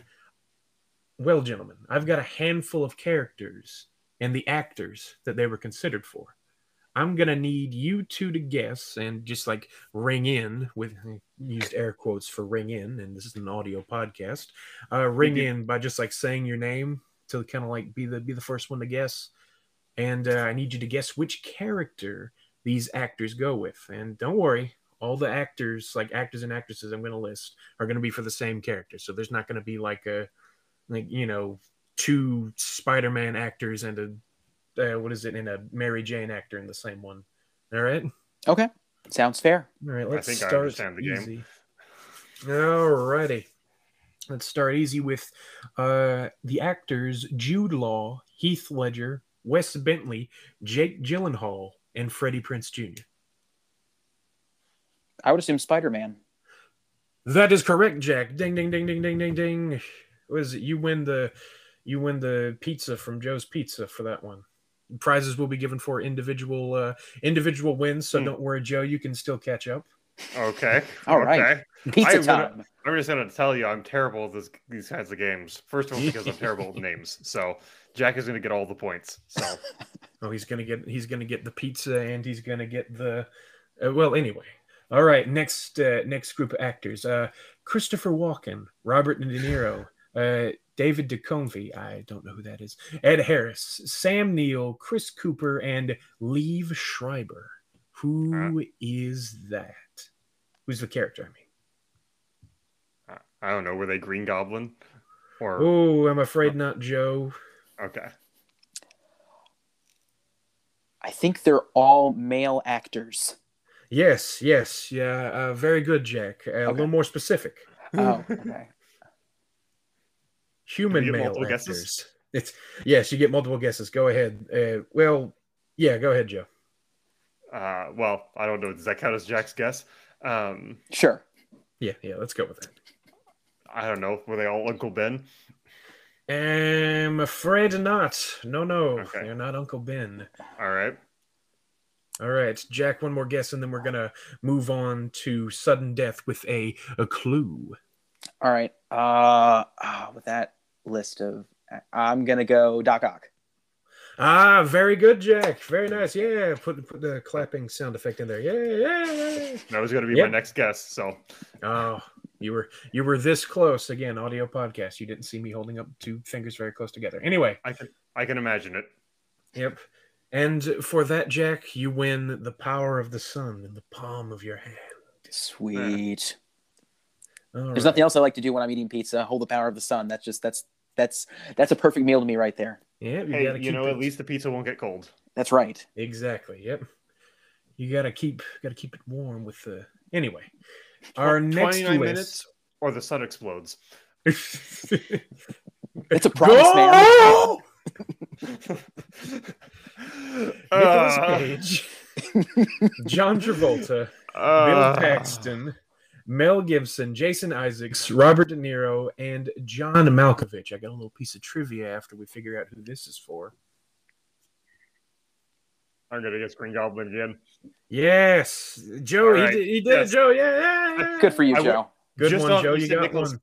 Well gentlemen i've got a handful of characters and the actors that they were considered for I'm gonna need you two to guess and just like ring in with used air quotes for ring in, and this is an audio podcast. Uh, ring in by just like saying your name to kind of like be the be the first one to guess, and uh, I need you to guess which character these actors go with. And don't worry, all the actors, like actors and actresses, I'm gonna list are gonna be for the same character. So there's not gonna be like a like you know two Spider-Man actors and a uh, what is it in a Mary Jane actor in the same one. All right. Okay, sounds fair. All right. Let's think I start understand the game. easy. All righty. Let's start easy with uh, the actors Jude Law, Heath Ledger, Wes Bentley, Jake Gyllenhaal, and Freddie Prinze Jr. I would assume Spider Man. That is correct, Jack. Ding, ding, ding, ding, ding, ding, ding. Was it you win the you win the pizza from Joe's Pizza for that one? Prizes will be given for individual uh, individual wins, so Hmm. don't worry, Joe. You can still catch up. Okay. <laughs> All right. okay. <laughs> Pizza I'm time. gonna- I'm just gonna tell you, I'm terrible at this, these kinds of games. First of all, because I'm terrible with <laughs> names. So Jack is gonna get all the points. So Oh, he's gonna get he's gonna get the pizza and he's gonna get the uh, well anyway. All right, next uh, next group of actors. Uh Christopher Walken, Robert De Niro, uh David Duchovny, I don't know who that is. Ed Harris, Sam Neill, Chris Cooper and Liev Schreiber. Who is that? Who's the character, I mean? I- I don't know. Were they Green Goblin? Or Oh, I'm afraid not Joe. okay. I think they're all male actors. Yes, yes, yeah, uh, very good, Jack. Uh, A little more specific. Oh, <laughs> okay. Human you male actors. guesses? It's yes, you get multiple guesses. Go ahead. Uh, well, yeah, go ahead, Joe. Uh, well, I don't know. Does that count as Jack's guess? Um, Sure. Yeah, yeah, let's go with that. I don't know. Were they all Uncle Ben? I'm afraid not. No, no, Okay. you're not Uncle Ben. All right. All right, Jack, one more guess, and then we're gonna move on to sudden death with a a clue. All right. Uh, ah, with that list of, I'm gonna go Doc Ock. Ah, very good, Jack. Very nice. Yeah, put put the clapping sound effect in there. Yeah, yeah, yeah. That was going to be Yep. my next guess. So Oh, you were you were this close again. Audio podcast. You didn't see me holding up two fingers very close together. Anyway, I can I can imagine it. Yep. And for that, Jack, you win the power of the sun in the palm of your hand. Sweet. All There's right. nothing else I like to do when I'm eating pizza. Hold the power of the sun. That's just that's that's that's a perfect meal to me right there. Yeah, you Hey, gotta you know, it. at least the pizza won't get cold. That's right. exactly. Yep. You gotta keep gotta keep it warm with the. Anyway, our Tw- next 29 list. minutes or the sun explodes. <laughs> It's a promise, man. Go! Nicholas <laughs> Uh, Cage, John Travolta, uh, Bill Paxton, Mel Gibson, Jason Isaacs, Robert De Niro, and John Malkovich. I got a little piece of trivia after we figure out who this is for. I'm gonna get Green Goblin again. Yes, Joe, All he did, he did Yes. it, Joe. Yeah, yeah, yeah. Good for you, I Joe. Good Just one, off- Joe. you You said got Nicholas- one.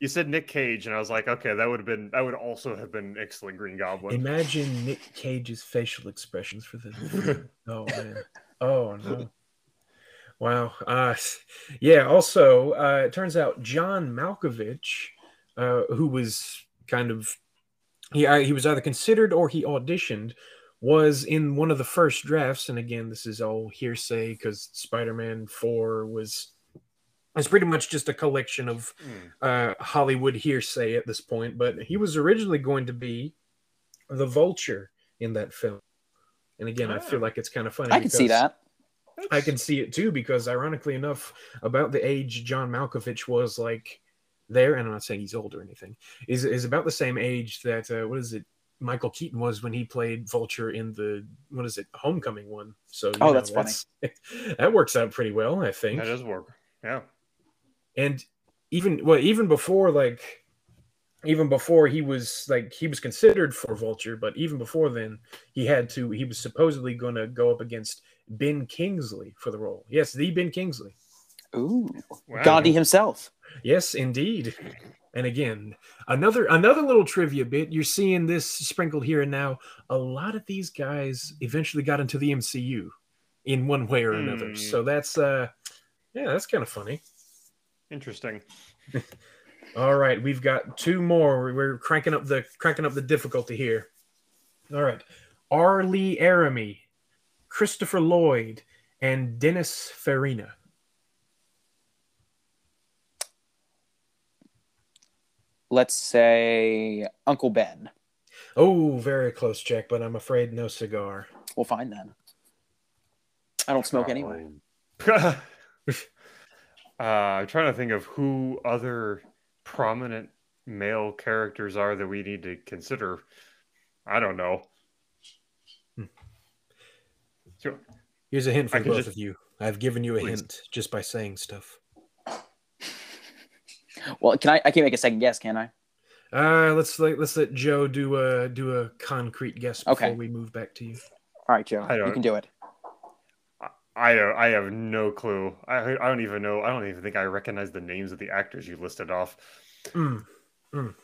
You said Nick Cage, and I was like, okay, that would have been that would also have been excellent Green Goblin. Imagine Nick Cage's facial expressions for this. <laughs> oh man. Oh no. Wow. Uh, yeah. Also, uh, it turns out John Malkovich, uh, who was kind of he uh, he was either considered or he auditioned, was in one of the first drafts, and again, this is all hearsay because Spider-Man Four was it's pretty much just a collection of uh, Hollywood hearsay at this point. But he was originally going to be the Vulture in that film, and again, I feel Ah. like it's kind of funny. I can see because- that. I can see it too because, ironically enough, about the age John Malkovich was like there, and I'm not saying he's old or anything, is is about the same age that uh, what is it? Michael Keaton was when he played Vulture in the what is it? Homecoming one. So Oh, know, that's funny. <laughs> that works out pretty well, I think. That does work. Yeah. And even well, even before like even before he was like he was considered for Vulture, but even before then, he had to. He was supposedly going to go up against Ben Kingsley for the role. Yes, the Ben Kingsley. Ooh, Wow. Gandhi himself. Yes, indeed. And again, another another little trivia bit. You're seeing this sprinkled here and now. A lot of these guys eventually got into the MCU in one way or another. Hmm. So that's uh yeah, that's kind of funny. Interesting. <laughs> All right, we've got two more. We're- We're cranking up the cranking up the difficulty here. All right. R. Lee Ermey, Christopher Lloyd, and Dennis Farina. Let's say Uncle Ben. Oh, very close check, but I'm afraid no cigar. We'll find then. I don't smoke anyway. <laughs> uh, I'm trying to think of who other prominent male characters are that we need to consider. I don't know. So, Here's a hint for can both just- of you. I've given you a Please. hint just by saying stuff. Well, can I? I can't make a second guess, can I? Uh, let's let let's let Joe do a do a concrete guess before Okay. we move back to you. All right, Joe, I you don't- can do it. I uh, I have no clue. I I don't even know. I don't even think I recognize the names of the actors you listed off. Mm, mm.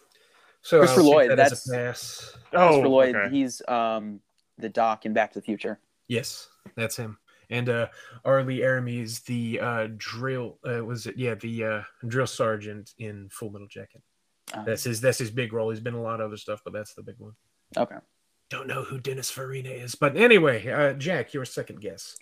So Christopher I'll Lloyd, that as a that's- pass. Oh, Christopher Lloyd, okay. he's um the Doc in Back to the Future. Yes, that's him. And uh, R. Lee Ermey is the uh, drill. Uh, was it? Yeah, the uh, drill sergeant in Full Metal Jacket. Um, That's his. That's his big role. He's been in a lot of other stuff, but that's the big one. okay. Don't know who Dennis Farina is, but anyway, uh, Jack, your second guess.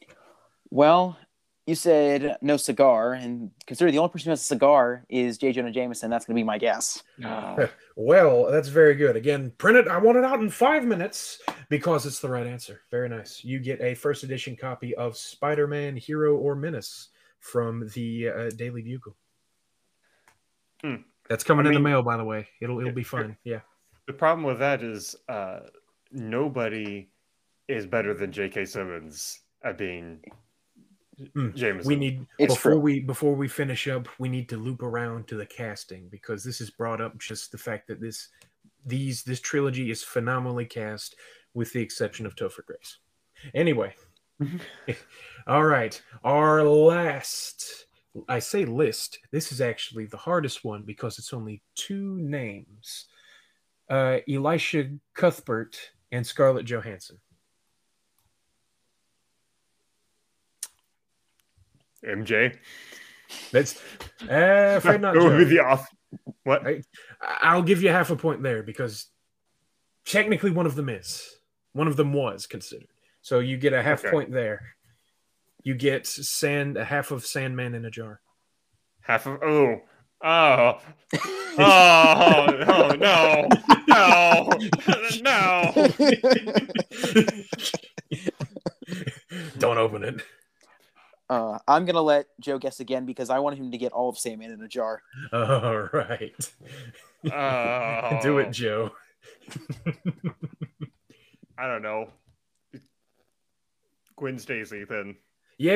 Well, you said no cigar, and consider the only person who has a cigar is J. Jonah Jameson. That's going to be my guess. <laughs> Well, that's very good. Again, print it. I want it out in five minutes because it's the right answer. Very nice. You get a first edition copy of Spider Man Hero or Menace from the uh, Daily Bugle. Hmm. That's coming I in the mail, by the way. It'll it'll be sure. fun. Yeah. The problem with that is uh, nobody is better than J.K. Simmons at being Mm. Jameson. We need It's before true. we before we finish up, we need to loop around to the casting because this has brought up just the fact that this these this trilogy is phenomenally cast, with the exception of Topher Grace. Anyway, <laughs> all right, our last. I say list. This is actually the hardest one because it's only two names: uh, Elisha Cuthbert and Scarlett Johansson. MJ. That's uh, afraid not. It would be the off. What? I- I'll give you half a point there because technically one of them is. One of them was considered. So you get a half Okay. point there. You get sand a half of Sandman in a jar. Half of oh oh <laughs> oh oh no no no. Don't open it. Uh, I'm going to let Joe guess again because I want him to get all of Sandman in a jar. All right. Oh. <laughs> Do it, Joe. <laughs> I don't know. Gwen Stacy then. Yeah.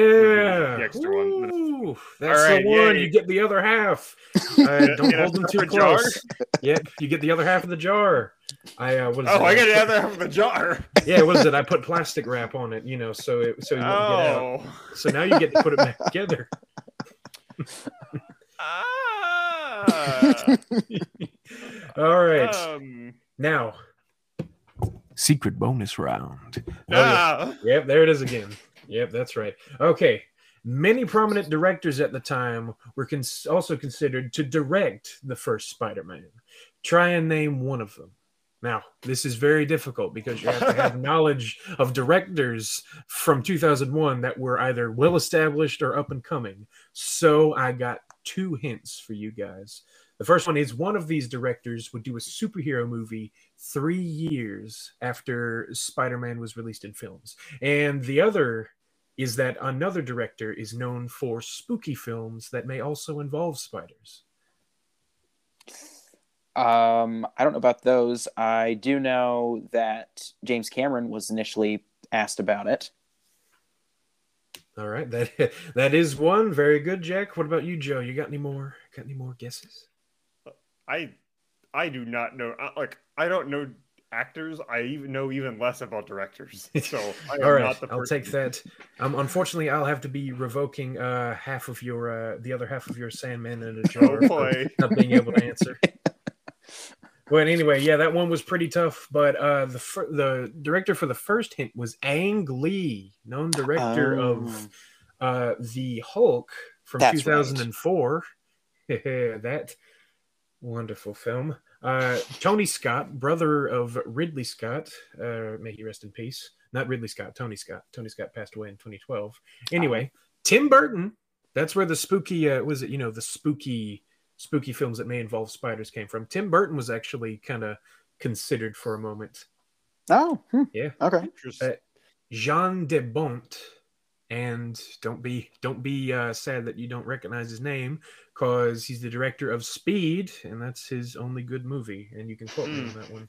the extra one. That's All right, the one. yay. You get the other half. <laughs> Uh, don't hold them too close. Yep, you get the other half of the jar. I uh, what is Oh, it? I got the other half of the jar. Yeah, what is it? I put plastic wrap on it, you know, so it so you won't get out. Oh. So now you get to put it back together. Ah. <laughs> All right, Um, now, Secret bonus round. ah. yep, there it is again. Yep, that's right. Okay, many prominent directors at the time were cons- also considered to direct the first Spider-Man. Try and name one of them. Now, this is very difficult because you have to have <laughs> knowledge of directors from 2001 that were either well established or up and coming. So I got two hints for you guys. The first one is one of these directors would do a superhero movie three years after Spider Man was released in films. And the other is that another director is known for spooky films that may also involve spiders. Um, I don't know about those. I do know that James Cameron was initially asked about it. All right, that <laughs> that is one very good, Jack. What about you, Joe? You got any more? Got any more guesses? I I do not know. Like I don't know actors. I even know even less about directors. <laughs> So I am All right, not the I'll take that. Um, unfortunately, I'll have to be revoking uh half of your uh the other half of your Sandman in a <laughs> jar Oh boy. not being able to answer. <laughs> But anyway, yeah, that one was pretty tough. But uh, the fir- the director for the first hint was Ang Lee, known director of Oh. uh, the Hulk from That's right. 2004. that wonderful film. Uh, Tony Scott, brother of Ridley Scott, uh, may he rest in peace. Not Ridley Scott, Tony Scott. Tony Scott passed away in 2012. Anyway, Tim Burton. That's where the spooky uh, was it? You know, the spooky spooky films that may involve spiders came from. Tim Burton was actually kind of considered for a moment. Oh, hmm. Yeah. okay. Uh, Jean de Bont, and don't be don't be uh, sad that you don't recognize his name, because he's the director of Speed, and that's his only good movie, and you can quote me on that one.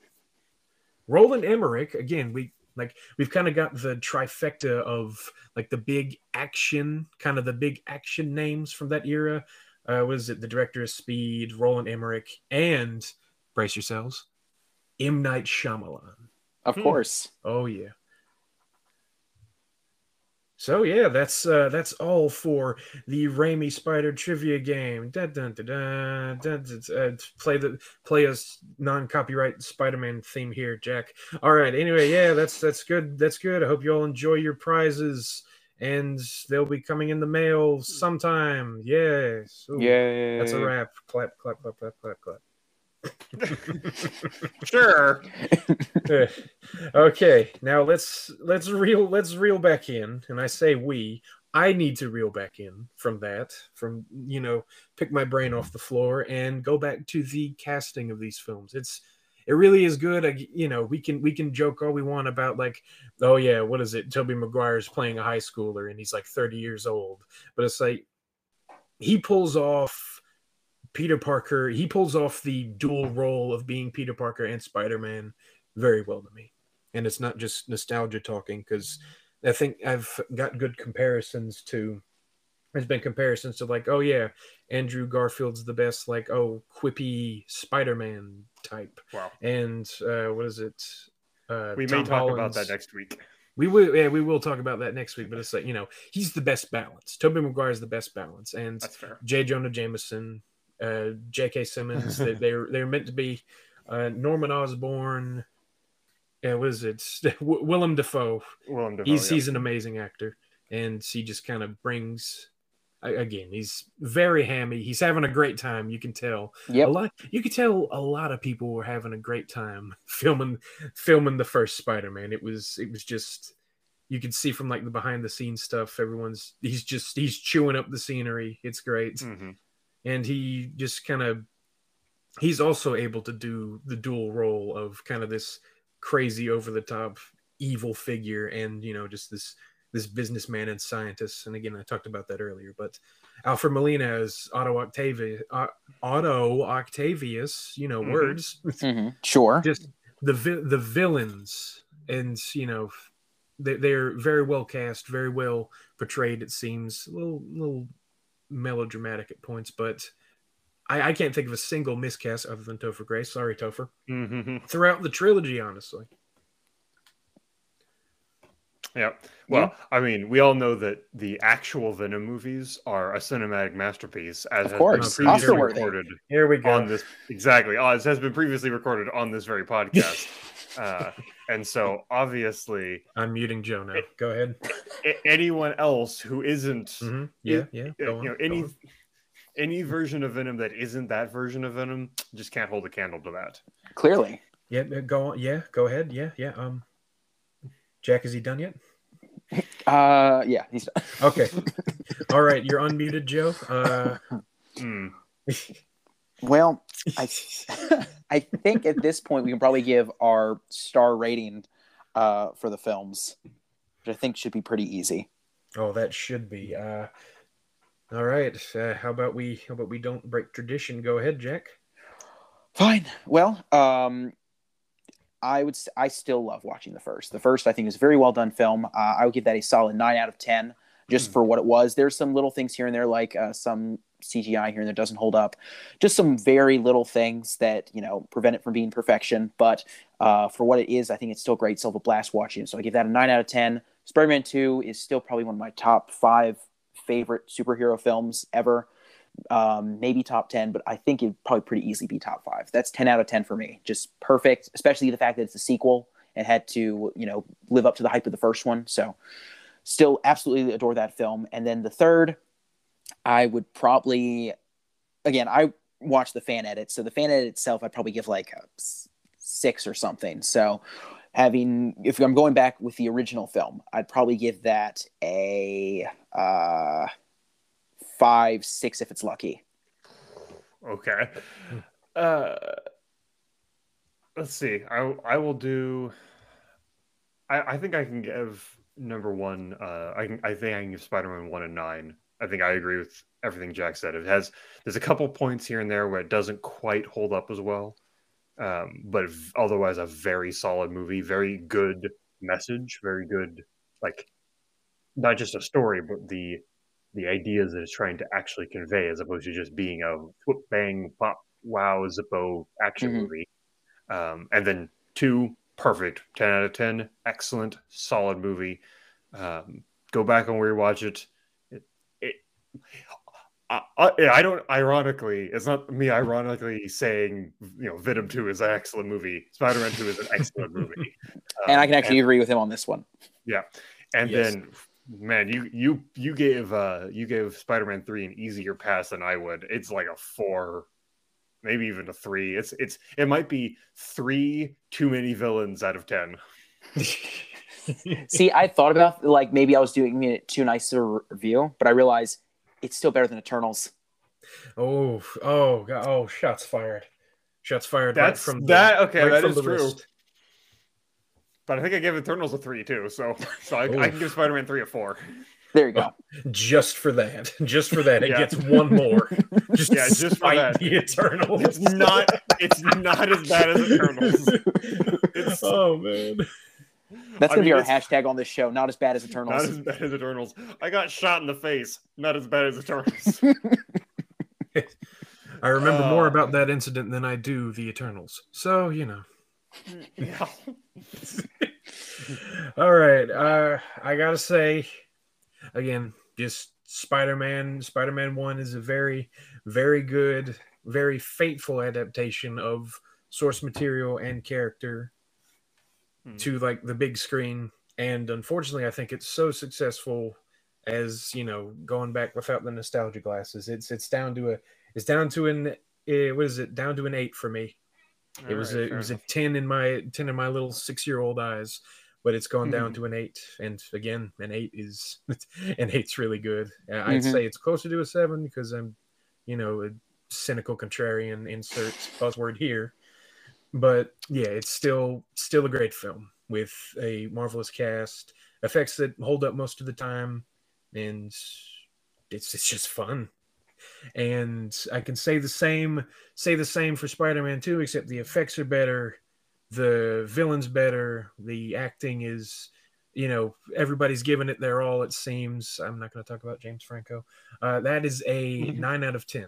Roland Emmerich, again, we like we've kind of got the trifecta of like the big action, kind of the big action names from that era. Uh, what is it? The director of Speed, Roland Emmerich, and brace yourselves, M Night Shyamalan. Of Hmm. course. Oh yeah. So yeah, that's uh, that's all for the Raimi Spider trivia game. Dun, dun, dun, dun, dun, dun. play the play a non-copyright Spider-Man theme here, Jack. All right. Anyway, yeah, that's that's good. That's good. I hope you all enjoy your prizes, and they'll be coming in the mail sometime. Yes. Ooh, Yeah. That's a wrap. Clap, clap, clap, clap, clap, clap. <laughs> sure. <laughs> Okay, now let's let's reel let's reel back in, and I say we. I need to reel back in from that, from you know, pick my brain off the floor and go back to the casting of these films. It's it really is good. I, you know, we can we can joke all we want about like, oh yeah, what is it? Tobey Maguire's playing a high schooler and he's like 30 years old, but it's like he pulls off Peter Parker. He pulls off the dual role of being Peter Parker and Spider Man very well to me. And it's not just nostalgia talking because I think I've got good comparisons to. There's been comparisons to like, oh yeah, Andrew Garfield's the best, like oh quippy Spider-Man type, Wow. and uh, what is it? Uh, We Tom may talk about that next week. we will, yeah, we will talk about that next week. But it's like you know, he's the best balance. Tobey Maguire is the best balance, and That's fair. J. Jonah Jameson, uh, J.K. Simmons. they, <laughs> they're they're meant to be uh, Norman Osborn. Yeah, what is it? <laughs> W- Willem Dafoe. Willem Dafoe, He's yeah. he's an amazing actor, and he just kind of brings. Again, he's very hammy. He's having a great time. You can tell. Yep. A lot. You could tell a lot of people were having a great time <laughs> filming filming the first Spider-Man. It was it was just you could see from like the behind the scenes stuff. Everyone's he's just he's chewing up the scenery. It's great Mhm. And he just kind of he's also able to do the dual role of kind of this crazy over the top evil figure and you know just this this businessman and scientist. And again i talked about that earlier but alfred molina as otto octavius uh, otto octavius you know Mhm. words. Hmm Sure. just the vi- the villains. And you know they, they're very well cast very well portrayed it seems. A little little melodramatic at points but I, I can't think of a single miscast other than Topher Grace. Sorry, Topher. Mhm. Throughout the trilogy, honestly. Yeah. Well, I mean, we all know that the actual Venom movies are a cinematic masterpiece, as has course. been previously recorded Here we go. on this. Exactly, as has been previously recorded on this very podcast. <laughs> uh, and so, obviously, I'm muting Joe now. Go ahead. anyone else who isn't, hmm Yeah, It- yeah. Go on, you know, go any on. any version of Venom that isn't that version of Venom just can't hold a candle to that. Clearly. Yeah, uh, go on. Yeah, go ahead. Yeah, yeah. Um, Jack, is he done yet? Uh, yeah, he's done. Okay. All right, you're unmuted, Joe. Uh, Hmm. <laughs> well. I <laughs> I think at this point we can probably give our star rating uh, for the films, which I think should be pretty easy. oh, that should be. Uh, all right. Uh, how about we? How about we don't break tradition? Go ahead, Jack. Fine. Well, um, I would. I still love watching the first. The first, I think, is a very well done film. Uh, I would give that a solid nine out of ten, just Hmm. for what it was. There's some little things here and there, like uh, some CGI here and there doesn't hold up. Just some very little things that you know prevent it from being perfection. But uh, for what it is, I think it's still great. A blast watching. So I give that a nine out of ten. Spider-Man Two is still probably one of my top five favorite superhero films ever um, maybe top 10, but I think it'd probably pretty easily be top five. That's 10 out of 10 for me. Just perfect, especially the fact that it's a sequel and had to, you know, live up to the hype of the first one. So still absolutely adore that film. And then the third, I would probably, again, I watched the fan edit. So the fan edit itself, I'd probably give like a six or something. So having, if I'm going back with the original film, I'd probably give that a, uh, five, six if it's lucky. Okay. Uh, let's see. I I will do. I I think I can give number one. Uh, I. I think I can give Spider-Man one and nine. I think I agree with everything Jack said. It has. There's a couple points here and there where it doesn't quite hold up as well. Um, but otherwise, a very solid movie. Very good message. Very good. Like, not just a story, but the the ideas that it's trying to actually convey as opposed to just being a whoop bang pop wow zippo action Mhm. movie um, and then two perfect 10 out of 10 excellent solid movie um, go back and rewatch it I, I, I don't ironically it's not me ironically saying you know venom 2 is an excellent movie. Spider-man 2 is an excellent <laughs> movie. And I Um, can actually agree with him on this one. Yeah. And Yes. then man you you you gave uh you gave spider-man 3 an easier pass than i would. It's like a four maybe even a three. It's it's it might be three too many villains out of ten. <laughs> See, I thought about like maybe I was doing it too nice of a review, but I realized it's still better than Eternals. oh, oh, God. oh! Shots fired. Shots fired. right that's from the- that okay right that from is the true wrist. but i think i gave eternals a three too so so i, I can give spider-man 3 a four There you go. Oh, just for that. <laughs> Just for that, it Yeah. gets one more. <laughs> Just Yeah, just for that. the Eternals. it's not it's not as bad as eternals <laughs> It's- oh man. That's I gonna be mean, our hashtag on this show. Not as bad as Eternals. not as bad as eternals i got shot in the face not as bad as eternals <laughs> I remember more Uh. about that incident than I do the Eternals. So you know. yeah <laughs> All right. Uh, I gotta say, again, just Spider-Man. Spider-Man One is a very, very good, very faithful adaptation of source material and character Hmm. to like the big screen. And unfortunately, I think it's so successful as you know, going back without the nostalgia glasses. It's it's down to a it's down to an eh, what is it? Down to an eight for me. It was Alright, a it was a ten in my ten in my little six year old eyes, but it's gone down Mhm. to an eight. And again, an eight is <laughs> an eight's really good. Uh, I'd Mhm. say it's closer to a seven because I'm, you know, a cynical contrarian. Insert buzzword here, but yeah, it's still still a great film with a marvelous cast, effects that hold up most of the time, and it's it's just fun. And I can say the same say the same for Spider-Man 2, except the effects are better, the villain's better, the acting is, you know, everybody's giving it their all. It seems. I'm not going to talk about James Franco. Uh, that is a <laughs> nine out of ten.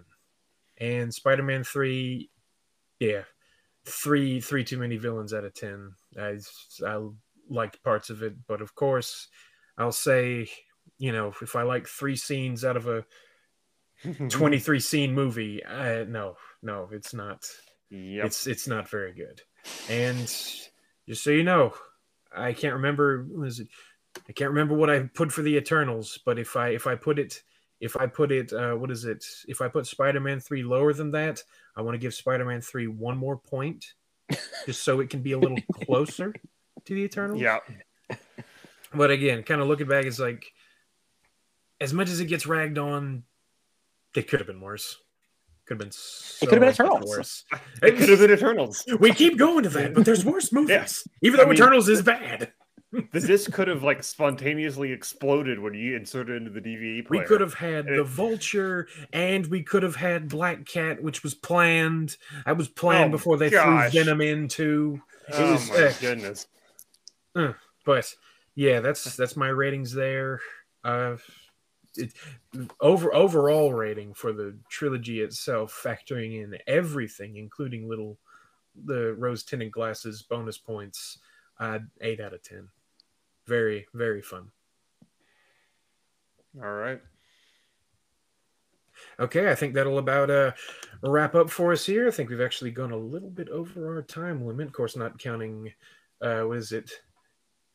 And Spider-Man 3, yeah, three three too many villains out of ten. I I liked parts of it, but of course, I'll say, you know, if I like three scenes out of a <laughs> 23 scene movie uh, no no it's not Yep. it's it's not very good and just so you know i can't remember it i can't remember what i put for the eternals but if i if i put it if i put it uh, what is it if i put spider-man 3 lower than that i want to give spider-man 3 one more point just so it can be a little <laughs> closer to the Eternals. Yeah. But again, kind of looking back, it's like as much as it gets ragged on, it could have been worse. Could have been. So could have been much Eternals. Worse. It could have been Eternals. We keep going to that, but there's worse <laughs> movies. Yes. Even though I mean- Eternals is bad, <laughs> The disc could have like spontaneously exploded when you inserted it into the DVD we could have had And the it- Vulture, and we could have had Black Cat, which was planned. That was planned Oh, before they gosh. threw Venom into. Oh was, my uh, goodness. But yeah, that's that's my ratings there. Uh, it, over overall rating for the trilogy itself, factoring in everything, including little the rose tinted glasses, bonus points, uh, eight out of ten. Very very fun. All right. Okay, I think that'll about uh, wrap up for us here. I think we've actually gone a little bit over our time limit. Of course, not counting, uh, what is it?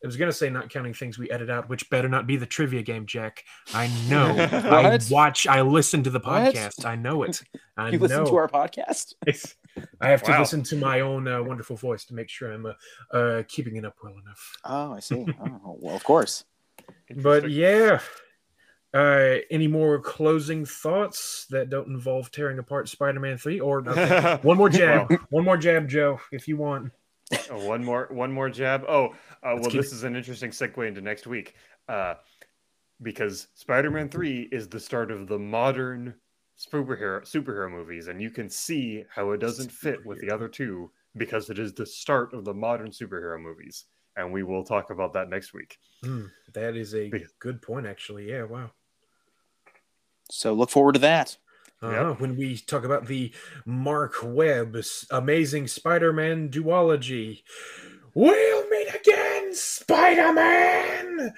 I was going to say not counting things we edit out, which better not be the trivia game, Jack. I <laughs> know. I watch, I listen to the What? podcast. I know it. <laughs> I You know. listen to our podcast? <laughs> I have to Wow. listen to my own uh, wonderful voice to make sure I'm uh, uh, keeping it up well enough. Oh, I see. Oh, well, of course. But yeah. Uh, any more closing thoughts that don't involve tearing apart Spider-Man 3? Or okay, one more jab. one more jab, Joe, if you want. Oh, one more one more jab. Oh, uh, well, this is an interesting segue into next week, uh, because Spider-Man Three is the start of the modern superhero superhero movies, and you can see how it doesn't fit with the other two because it is the start of the modern superhero movies, and we will talk about that next week. Hmm, that is a Because- good point, actually. Yeah, wow. So look forward to that. Uh, When we talk about the Marc Webb's amazing Spider-Man duology, we'll meet again, Spider-Man.